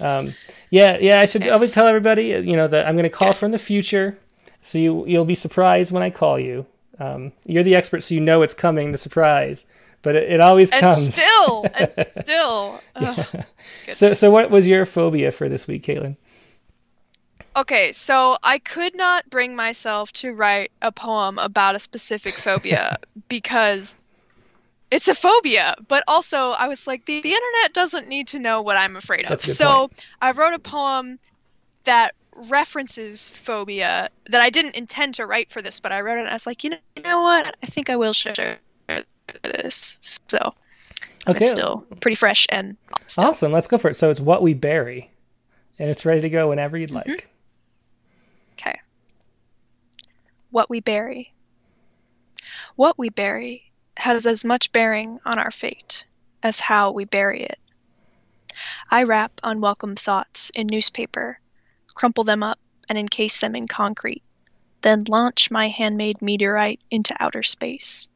Um, yeah, yeah. I should Thanks. always tell everybody, you know, that I'm going to call from the future, so you you'll be surprised when I call you. Um, you're the expert, so you know it's coming. The surprise, but it, it always And comes. still, (laughs) and still. (laughs) Ugh, so, so what was your phobia for this week, Caitlin? Okay, so I could not bring myself to write a poem about a specific phobia (laughs) because it's a phobia. But also, I was like, the, the internet doesn't need to know what I'm afraid of. That's a good So I wrote a poem that references phobia that I didn't intend to write for this, but I wrote it and I was like, you know, you know what? I think I will share this. So Okay, it's still pretty fresh and still. awesome. Let's go for it. So it's what we bury, and it's ready to go whenever you'd Mm-hmm. like. Okay. What we bury. What we bury has as much bearing on our fate as how we bury it. I wrap unwelcome thoughts in newspaper, crumple them up and encase them in concrete, then launch my handmade meteorite into outer space.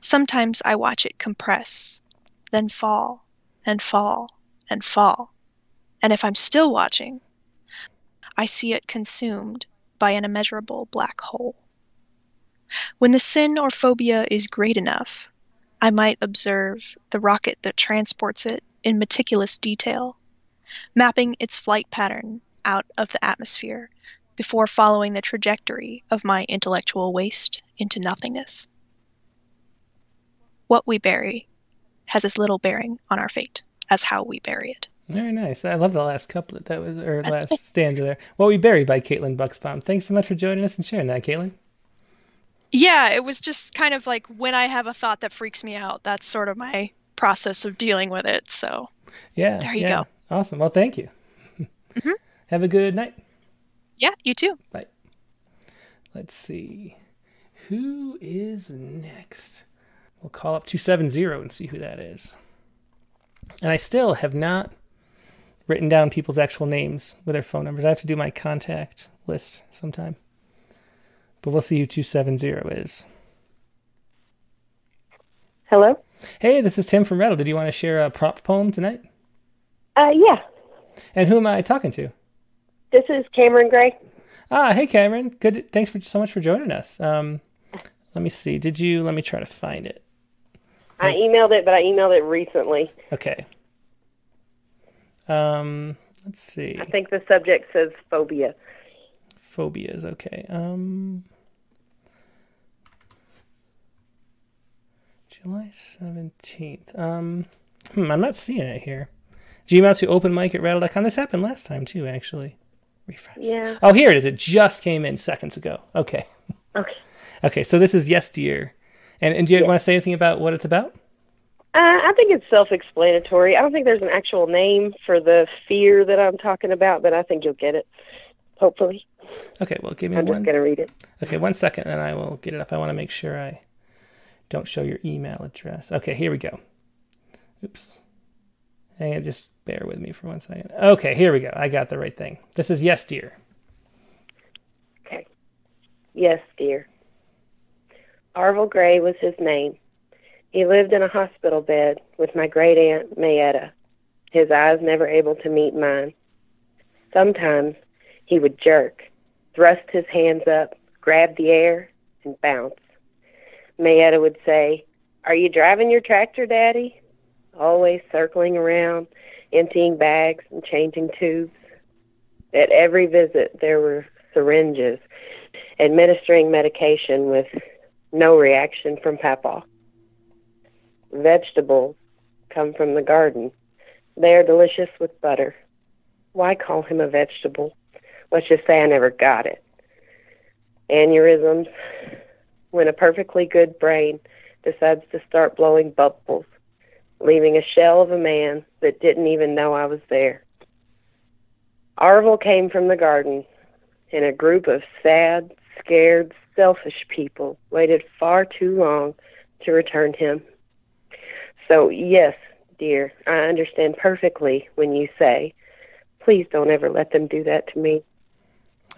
Sometimes I watch it compress, then fall and fall and fall. And if I'm still watching, I see it consumed by an immeasurable black hole. When the sin or phobia is great enough, I might observe the rocket that transports it in meticulous detail, mapping its flight pattern out of the atmosphere before following the trajectory of my intellectual waste into nothingness. What we bury has as little bearing on our fate as how we bury it. Very nice. I love the last couplet. That was or (laughs) last stanza there. What we bury by Caitlin Bucksbaum. Thanks so much for joining us and sharing that, Caitlin. Yeah, it was just kind of like when I have a thought that freaks me out, that's sort of my process of dealing with it. So, Yeah. There you yeah. go. Awesome. Well, thank you. (laughs) Mm-hmm. Have a good night. yeah, you too. Bye. Let's see. Who is next? We'll call up 270 and see who that is. And I still have not written down people's actual names with their phone numbers. I have to do my contact list sometime. But we'll see who 270 is. Hello? Hey, this is Tim from Rattle. Did you want to share a prop poem tonight? Uh, yeah. And who am I talking to? This is Cameron Gray. Ah, hey Cameron. Good. Thanks for so much for joining us. Um, let me see. Did you? Let me try to find it. I emailed it, but I emailed it recently. Okay. Um, let's see. I think the subject says phobia. Phobias. Okay. Um, July seventeenth. Um, hmm, I'm not seeing it here. Gmail to open mic at rattle.com. This happened last time too, actually. Refresh. Yeah. Oh, here it is. It just came in seconds ago. Okay. Okay. Okay. So this is yes, dear. And and do you want to say anything about what it's about? Uh, I think it's self-explanatory. I don't think there's an actual name for the fear that I'm talking about, but I think you'll get it. Hopefully. Okay. Well, give me one. I'm just going to read it. Okay, one second, and I will get it up. I want to make sure I don't show your email address. Okay, here we go. Oops. Hang on, just bear with me for one second. Okay, here we go. I got the right thing. This is yes, dear. Okay. Yes, dear. Arvil Gray was his name. He lived in a hospital bed with my great aunt Mayetta, his eyes never able to meet mine. Sometimes he would jerk, thrust his hands up, grab the air, and bounce. Mayetta would say, Are you driving your tractor, Daddy? Always circling around, emptying bags and changing tubes. At every visit, there were syringes administering medication with no reaction from Papa. Vegetables come from the garden. They are delicious with butter. Why call him a vegetable? Let's just say I never got it. Aneurysms, when a perfectly good brain decides to start blowing bubbles, leaving a shell of a man that didn't even know I was there. Arvel came from the garden, and a group of sad, scared, selfish people waited far too long to return him. So, yes, dear, I understand perfectly when you say, please don't ever let them do that to me.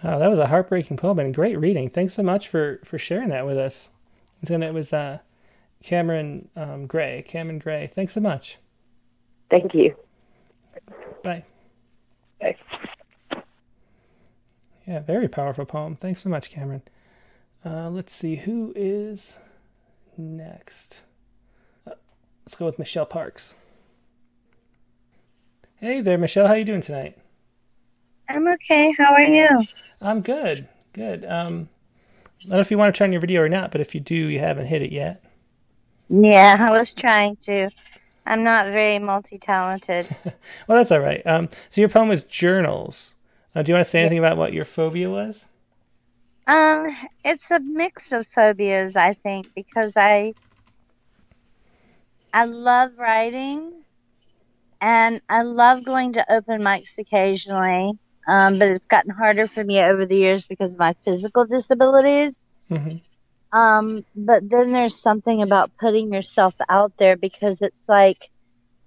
Oh, that was a heartbreaking poem and great reading. Thanks so much for, for sharing that with us. And it was uh, Cameron um, Gray. Cameron Gray. Thanks so much. Thank you. Bye. Bye. Yeah, very powerful poem. Thanks so much, Cameron. Uh, let's see who is next. Uh, let's go with Michelle Parks. Hey there, Michelle. How you doing tonight? I'm okay. How are you? I'm good. Good. Um, I don't know if you want to turn your video or not, but if you do, you haven't hit it yet. Yeah, (laughs) I was trying to. I'm not very multi-talented. (laughs) well, that's all right. Um, so your poem was journals. Uh, do you want to say anything about what your phobia was? Um, it's a mix of phobias, I think, because I I love writing, and I love going to open mics occasionally. Um, but it's gotten harder for me over the years because of my physical disabilities. Mm-hmm. Um, but then there's something about putting yourself out there because it's like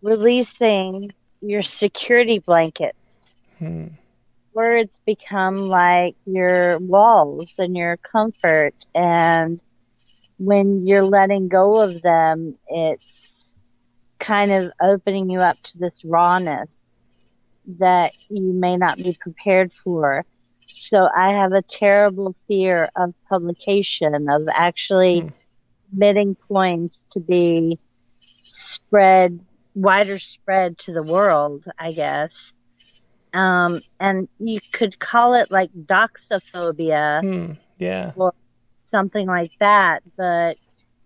releasing your security blanket. Hmm. Words become like your walls and your comfort. And when you're letting go of them, it's kind of opening you up to this rawness that you may not be prepared for. So I have a terrible fear of publication, of actually Hmm. submitting poems to be spread, wider spread to the world, I guess. Um, and you could call it like doxophobia, Hmm. Yeah. Or something like that, but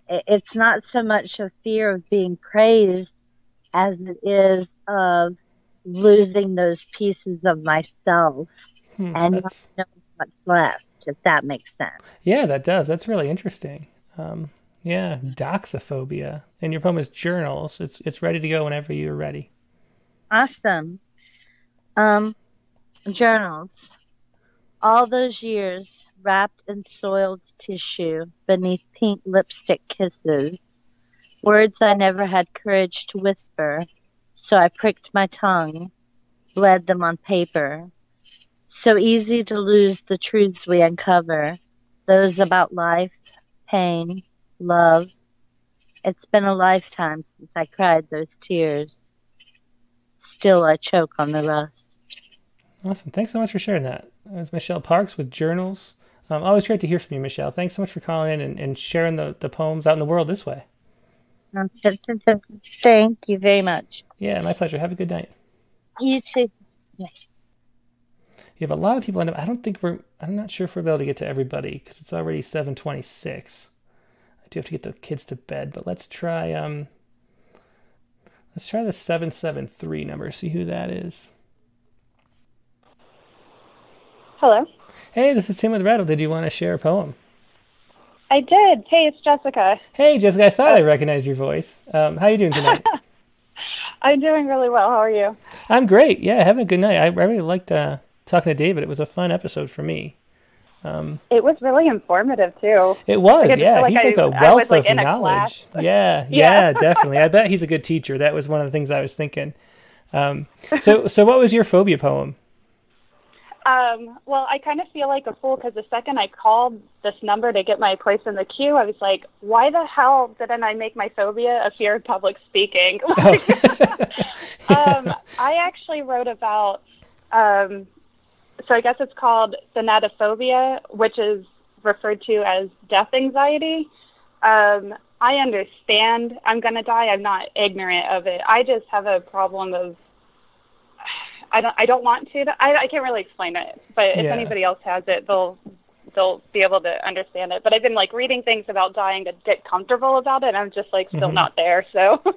it's not so much a fear of being praised as it is of losing those pieces of myself Hmm. and not knowing what's left, if that makes sense. yeah, that does. That's really interesting. Um, yeah, doxophobia. And your poem is journals. It's it's ready to go whenever you're ready. Awesome. Um, journals. All those years wrapped in soiled tissue beneath pink lipstick kisses. Words I never had courage to whisper, so I pricked my tongue, bled them on paper. So easy to lose the truths we uncover, those about life, pain, love. It's been a lifetime since I cried those tears. Still, I choke on the rust. Awesome. Thanks so much for sharing that. That's Michelle Parks with journals. Um, always great to hear from you, Michelle. Thanks so much for calling in and, and sharing the, the poems out in the world this way. (laughs) Thank you very much. Yeah, my pleasure. Have a good night. You too. You have a lot of people. in I don't think we're. I'm not sure if we're able to get to everybody because it's already 7:26. I do have to get the kids to bed, but let's try. Um, let's try the 773 number. See who that is. Hello. Hey, this is Tim with Rattle. Did you want to share a poem? I did. Hey, it's Jessica. Hey, Jessica. I thought I recognized your voice. Um, how are you doing tonight? (laughs) I'm doing really well. How are you? I'm great. Yeah, having a good night. I, I really liked uh, talking to David. It was a fun episode for me. Um, It was really informative too. It was, Like, yeah. like he's I- like a wealth was, like, of knowledge. (laughs) Yeah, yeah, Yeah. definitely. I bet he's a good teacher. That was one of the things I was thinking. Um, so, so what was your phobia poem? Um, well, I kind of feel like a fool because the second I called this number to get my place in the queue, I was like, why the hell didn't I make my phobia a fear of public speaking? (laughs) um, I actually wrote about, um, so I guess it's called thanatophobia, which is referred to as death anxiety. Um, I understand I'm going to die. I'm not ignorant of it. I just have a problem of, I don't I don't want to. I I can't really explain it, but if Yeah. anybody else has it, they'll they'll be able to understand it. But I've been like reading things about dying to get comfortable about it, and I'm just like Mm-hmm. still not there. So (laughs)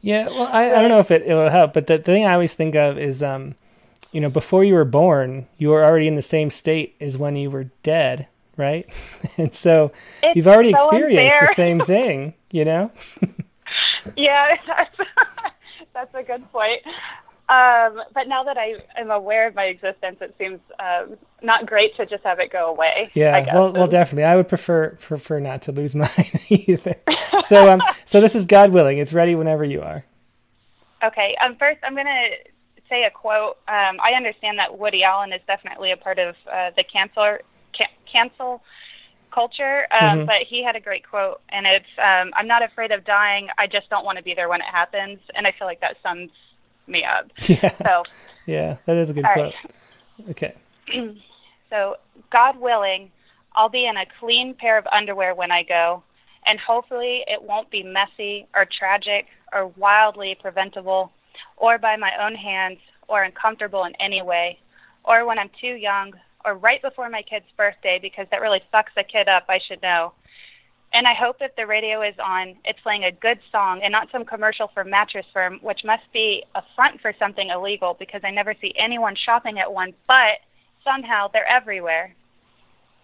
Yeah, well, I, I don't know if it, it will help, but the, the thing I always think of is, um, you know, before you were born, you were already in the same state as when you were dead, right? (laughs) and so It's you've already so experienced the same (laughs) thing, you know? yeah, that's, that's a good point. Um, but now that I am aware of my existence, it seems um, not great to just have it go away. I Yeah, guess. well, well, definitely. I would prefer prefer not to lose (laughs) mine either. So, um, so this is God willing. It's ready whenever you are. Okay. Um, first, I'm going to say a quote. Um, I understand that Woody Allen is definitely a part of uh, the cancel can- cancel culture, um, Mhm. but he had a great quote, and it's um, "I'm not afraid of dying. I just don't want to be there when it happens." And I feel like that sums me up. (laughs) Yeah, So, yeah, that is a good quote. right. Okay. (clears throat) So, God willing, I'll be in a clean pair of underwear when I go, and hopefully it won't be messy or tragic or wildly preventable or by my own hands or uncomfortable in any way or when I'm too young or right before my kid's birthday because that really fucks a kid up, I should know. And I hope if the radio is on, it's playing a good song and not some commercial for Mattress Firm, which must be a front for something illegal because I never see anyone shopping at one, but somehow they're everywhere.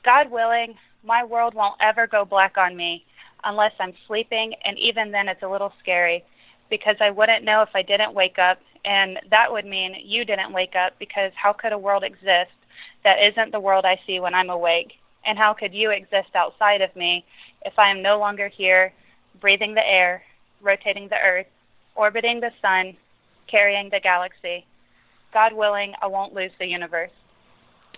God willing, my world won't ever go black on me unless I'm sleeping, and even then it's a little scary because I wouldn't know if I didn't wake up, and that would mean you didn't wake up because how could a world exist that isn't the world I see when I'm awake? And how could you exist outside of me if I am no longer here, breathing the air, rotating the earth, orbiting the sun, carrying the galaxy? God willing, I won't lose the universe.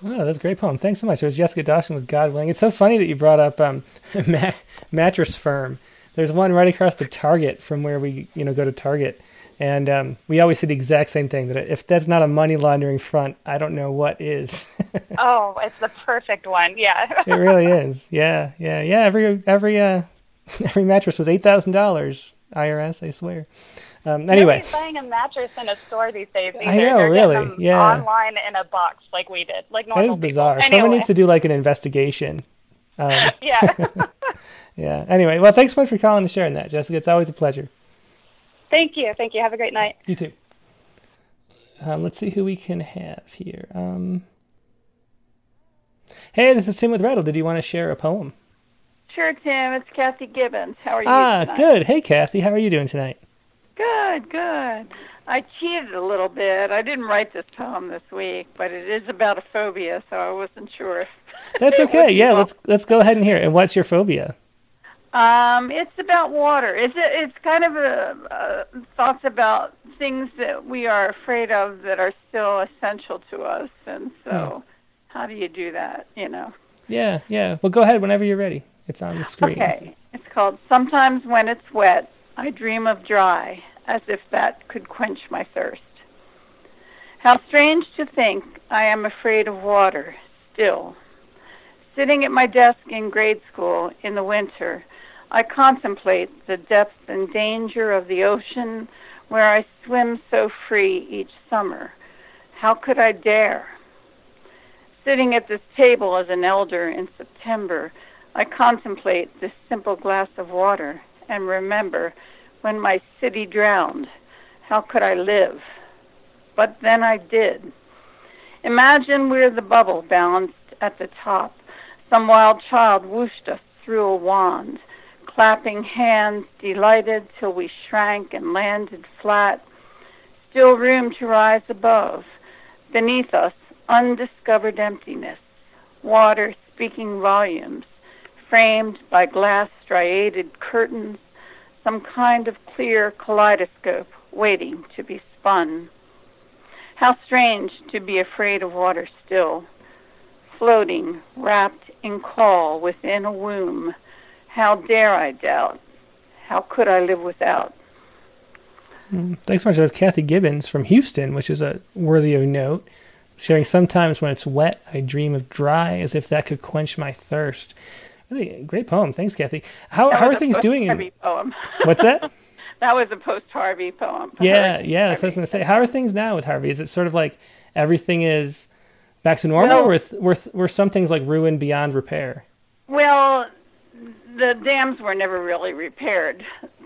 Oh, that's a great poem. Thanks so much. It was Jessica Dawson with God Willing. It's so funny that you brought up um, (laughs) ma- mattress firm. There's one right across the Target from where we, you know, go to Target, and um, we always say the exact same thing. That if that's not a money laundering front, I don't know what is. (laughs) Oh, it's the perfect one. Yeah. it really is. Yeah, yeah, yeah. Every every uh, (laughs) every mattress was eight thousand dollars. IRS, I swear. Um, anyway, Nobody's buying a mattress in a store these days. Either. I know, They're really, yeah. Online in a box like we did, like that is bizarre. People. Someone needs to do like an investigation. (laughs) Um, yeah. yeah. Anyway, well, thanks so much for calling and sharing that, Jessica. It's always a pleasure. Thank you. Thank you. Have a great night. You too. Um, let's see who we can have here. Um, hey, this is Tim with Rattle. Did you want to share a poem? Sure, Tim. It's Kathy Gibbons. How are you? Ah, tonight? good. Hey, Kathy. How are you doing tonight? Good, good. I cheated a little bit. I didn't write this poem this week, but it is about a phobia, so I wasn't sure. (laughs) That's okay. Yeah, let's let's go ahead and hear it. And what's your phobia? Um, it's about water. It's a, it's kind of a, uh thoughts about things that we are afraid of that are still essential to us, and so how do you do that? You know. Yeah, yeah. Well, go ahead whenever you're ready. It's on the screen. Okay. It's called Sometimes When It's Wet, I Dream of Dry, as if that could quench my thirst. How strange to think I am afraid of water still. Sitting at my desk in grade school in the winter, I contemplate the depth and danger of the ocean where I swim so free each summer. How could I dare? Sitting at this table as an elder in September, I contemplate this simple glass of water and remember when my city drowned, how could I live? But then I did. Imagine we're the bubble balanced at the top. Some wild child whooshed us through a wand, clapping hands, delighted till we shrank and landed flat. Still room to rise above. Beneath us, undiscovered emptiness. Water speaking volumes framed by glass striated curtains, some kind of clear kaleidoscope waiting to be spun. How strange to be afraid of water still, floating, wrapped in caul within a womb. How dare I doubt? How could I live without? Mm, Thanks so much. That was Kathy Gibbons from Houston, which is a worthy of note. Sharing sometimes when it's wet, I dream of dry, as if that could quench my thirst. Really great poem. Thanks, Kathy. How how are things doing? In, poem. (laughs) what's that? that was a post Harvey poem. Yeah, yeah. That's what I was going to say. How are things now with Harvey? Is it sort of like everything is back to normal, Well- or th- were, th- were some things like ruined beyond repair? Well, the dams were never really repaired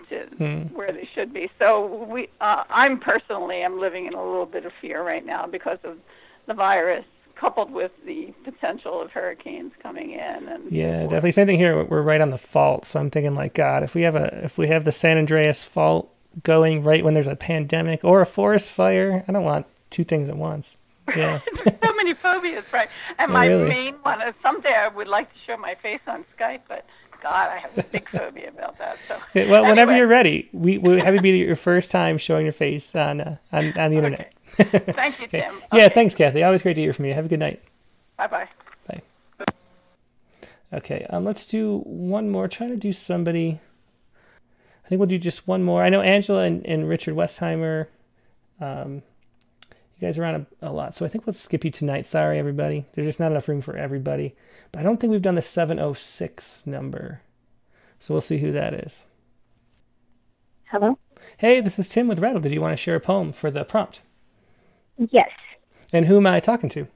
to Hmm. where they should be. So we, uh, I'm personally, I'm living in a little bit of fear right now because of the virus, coupled with the potential of hurricanes coming in. And Yeah, definitely. Same thing here. We're right on the fault, so I'm thinking like, God, if we have a if we have the San Andreas fault going right when there's a pandemic or a forest fire, I don't want two things at once. (laughs) Yeah. so many phobias, right? And Yeah, (laughs) my really. main one is someday I would like to show my face on Skype, but God, I have a big phobia about that. So Okay, (laughs) well, whenever you're ready, we we have you be your first time showing your face on uh, on, on the internet. thank you, (laughs) Okay. Tim. Yeah, thanks, Kathy. Always great to hear from you. Have a good night. Bye bye. Bye. Okay, um, let's do one more. Trying to do somebody. I think we'll do just one more. I know Angela and, and Richard Westheimer. Um, you guys are on a, a lot, so I think we'll skip you tonight. Sorry, everybody. There's just not enough room for everybody. But I don't think we've done the 706 number. So we'll see who that is. Hello? Hey, this is Tim with Rattle. Did you want to share a poem for the prompt? Yes. And who am I talking to?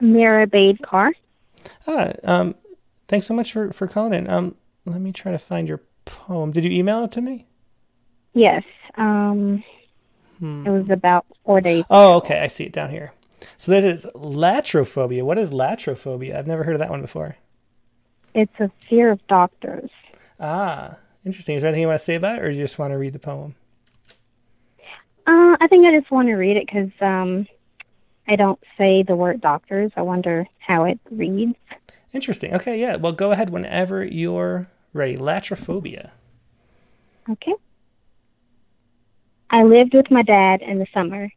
Mirabade Carr. Ah, um, thanks so much for, for calling in. Um, let me try to find your poem. Did you email it to me? Yes. Um, Hmm. It was about four days. Oh, okay. I see it down here. So that is latrophobia. What is latrophobia? I've never heard of that one before. It's a fear of doctors. Ah, interesting. Is there anything you want to say about it, or do you just want to read the poem? Uh, I think I just want to read it because um, I don't say the word doctors. I wonder how it reads. Interesting. Okay, yeah. Well, go ahead whenever you're ready. Latrophobia. Okay. I lived with my dad in the summer.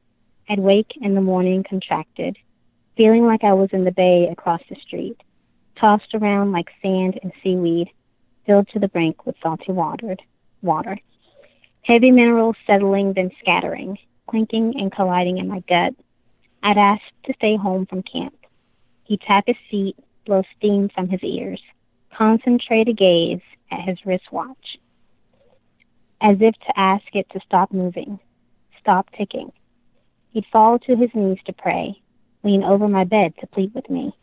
I'd wake in the morning contracted, feeling like I was in the bay across the street, tossed around like sand and seaweed, filled to the brink with salty watered water. Heavy minerals settling then scattering, clinking and colliding in my gut. I'd ask to stay home from camp. He'd tap his feet, blow steam from his ears, concentrate a gaze at his wristwatch as if to ask it to stop moving, stop ticking. He'd fall to his knees to pray, lean over my bed to plead with me,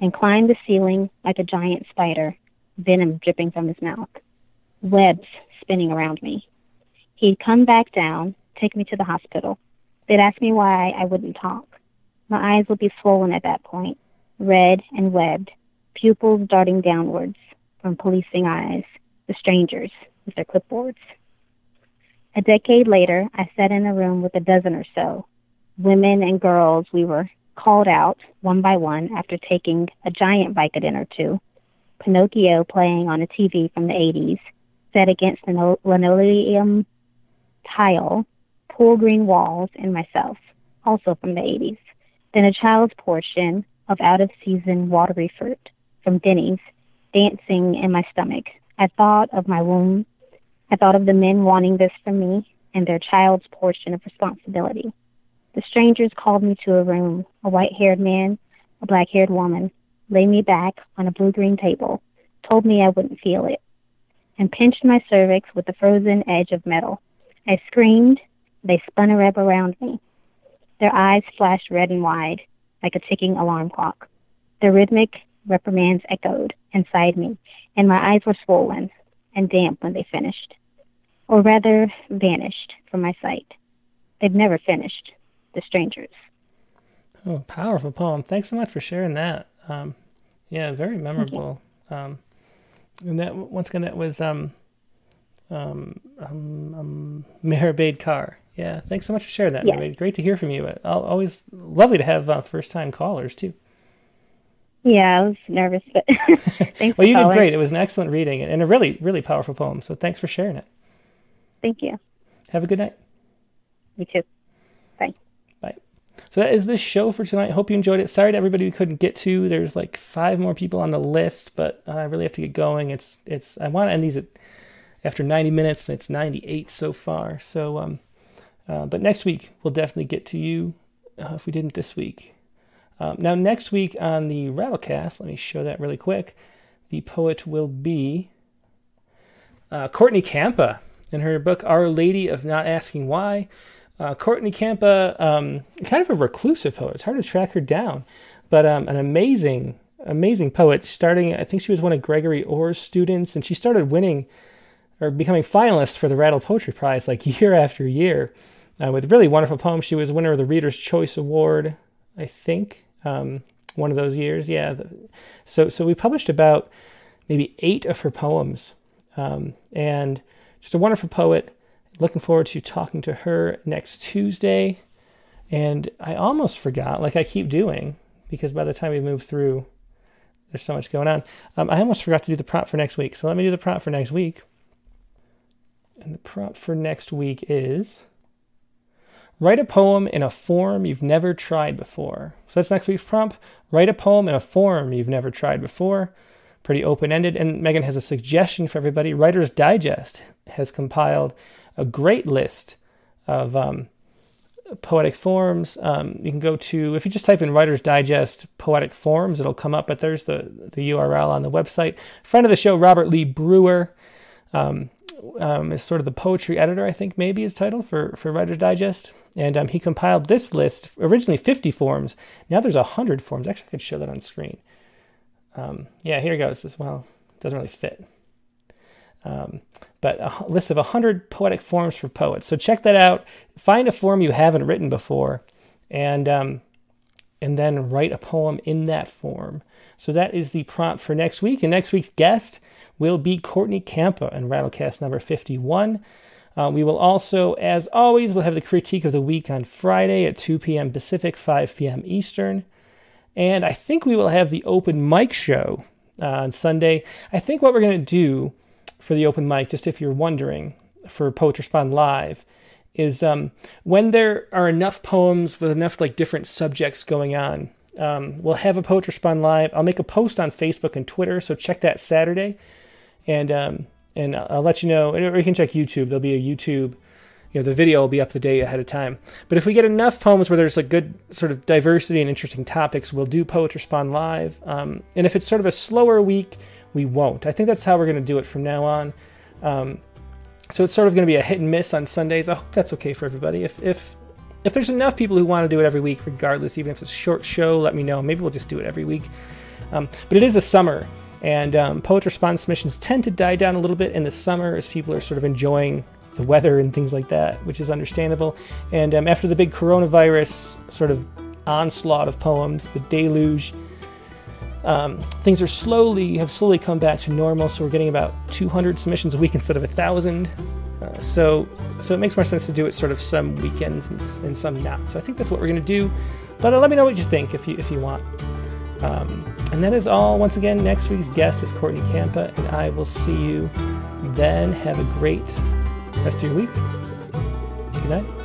and climb the ceiling like a giant spider, venom dripping from his mouth, webs spinning around me. He'd come back down, take me to the hospital. They'd ask me why I wouldn't talk. My eyes would be swollen at that point, red and webbed, pupils darting downwards from policing eyes, the strangers with their clipboards. A decade later, I sat in a room with a dozen or so. Women and girls, we were called out one by one after taking a giant Vicodin or two. Pinocchio playing on a TV from the 80s, set against the linoleum tile, pool green walls, and myself, also from the 80s. Then a child's portion of out of season watery fruit from Denny's, dancing in my stomach. I thought of my womb I thought of the men wanting this from me and their child's portion of responsibility. The strangers called me to a room, a white haired man, a black haired woman, laid me back on a blue green table, told me I wouldn't feel it, and pinched my cervix with the frozen edge of metal. I screamed. They spun a web around me. Their eyes flashed red and wide, like a ticking alarm clock. The rhythmic reprimands echoed inside me, and my eyes were swollen and damp when they finished, or rather vanished from my sight. They've never finished, the strangers. Oh, powerful poem. Thanks so much for sharing that. Um, yeah, very memorable. Um, and that once again, that was um, um, um, um, Mehrabade Carr. Yeah, thanks so much for sharing that. Yes. Great to hear from you. Al- Always lovely to have uh, first time callers too. Yeah, I was nervous, but (laughs) thanks Well, you for did great. It was an excellent reading and a really, really powerful poem. So thanks for sharing it. Thank you. Have a good night. You too. Bye. Bye. So that is this show for tonight. Hope you enjoyed it. Sorry to everybody we couldn't get to. There's like five more people on the list, but I really have to get going. It's it's. I want to end these at after 90 minutes, and it's 98 so far. So um, uh, but next week we'll definitely get to you uh, if we didn't this week. Um, now next week on the Rattlecast, let me show that really quick. The poet will be uh, Courtney Kampa. in her book Our Lady of Not Asking Why. Uh, Courtney Kampa, um, kind of a reclusive poet. It's hard to track her down, but um, an amazing, amazing poet. Starting, I think she was one of Gregory Orr's students, and she started winning or becoming finalist for the Rattle Poetry Prize like (laughs) year after year uh, with really wonderful poems. She was winner of the Reader's Choice Award, I think, um, one of those years. Yeah. So, so we published about maybe eight of her poems, um, and just a wonderful poet. Looking forward to talking to her next Tuesday. And I almost forgot, like I keep doing, because by the time we move through, there's so much going on. Um, I almost forgot to do the prompt for next week. So let me do the prompt for next week. And the prompt for next week is write a poem in a form you've never tried before. So that's next week's prompt. Write a poem in a form you've never tried before. Pretty open ended. And Megan has a suggestion for everybody. Writer's Digest has compiled a great list of um, poetic forms. Um, you can go to, if you just type in Writer's Digest poetic forms, it'll come up, but there's the, the URL on the website. Friend of the show, Robert Lee Brewer. Um, um, is sort of the poetry editor, I think maybe his title for, for Writer's Digest. And um, he compiled this list, originally 50 forms. Now there's 100 forms. Actually, I could show that on screen. Um, yeah, here it goes. This, well, doesn't really fit. Um, but a list of 100 poetic forms for poets. So check that out. Find a form you haven't written before and, um, and then write a poem in that form. So that is the prompt for next week. And next week's guest will be Courtney Kampa in Rattlecast number 51. Uh, we will also, as always, we'll have the critique of the week on Friday at 2 p.m. Pacific, 5 p.m. Eastern. And I think we will have the open mic show uh, on Sunday. I think what we're going to do for the open mic, just if you're wondering, for Poetry Respond Live, is um, when there are enough poems with enough like different subjects going on, um, we'll have a Poetry Respond Live. I'll make a post on Facebook and Twitter, so check that Saturday and um, and I'll let you know. Or you can check YouTube. There'll be a YouTube. You know, the video will be up to date ahead of time. But if we get enough poems where there's a good sort of diversity and interesting topics, we'll do Poetry Respond live. Um, and if it's sort of a slower week, we won't. I think that's how we're going to do it from now on. So it's sort of going to be a hit and miss on Sundays. I hope that's okay for everybody. If if if there's enough people who want to do it every week, regardless, even if it's a short show, let me know. Maybe we'll just do it every week. Um, but it is a summer, and um, poet response submissions tend to die down a little bit in the summer as people are sort of enjoying the weather and things like that, which is understandable. And um, after the big coronavirus sort of onslaught of poems, the deluge, um, things are slowly have slowly come back to normal. So we're getting about 200 submissions a week instead of a thousand. Uh, so so it makes more sense to do it sort of some weekends and, and some not. So I think that's what we're going to do. But uh, let me know what you think if you if you want. Um, and that is all. Once again, next week's guest is Courtney Kampa, and I will see you then. Have a great rest of your week. Good night.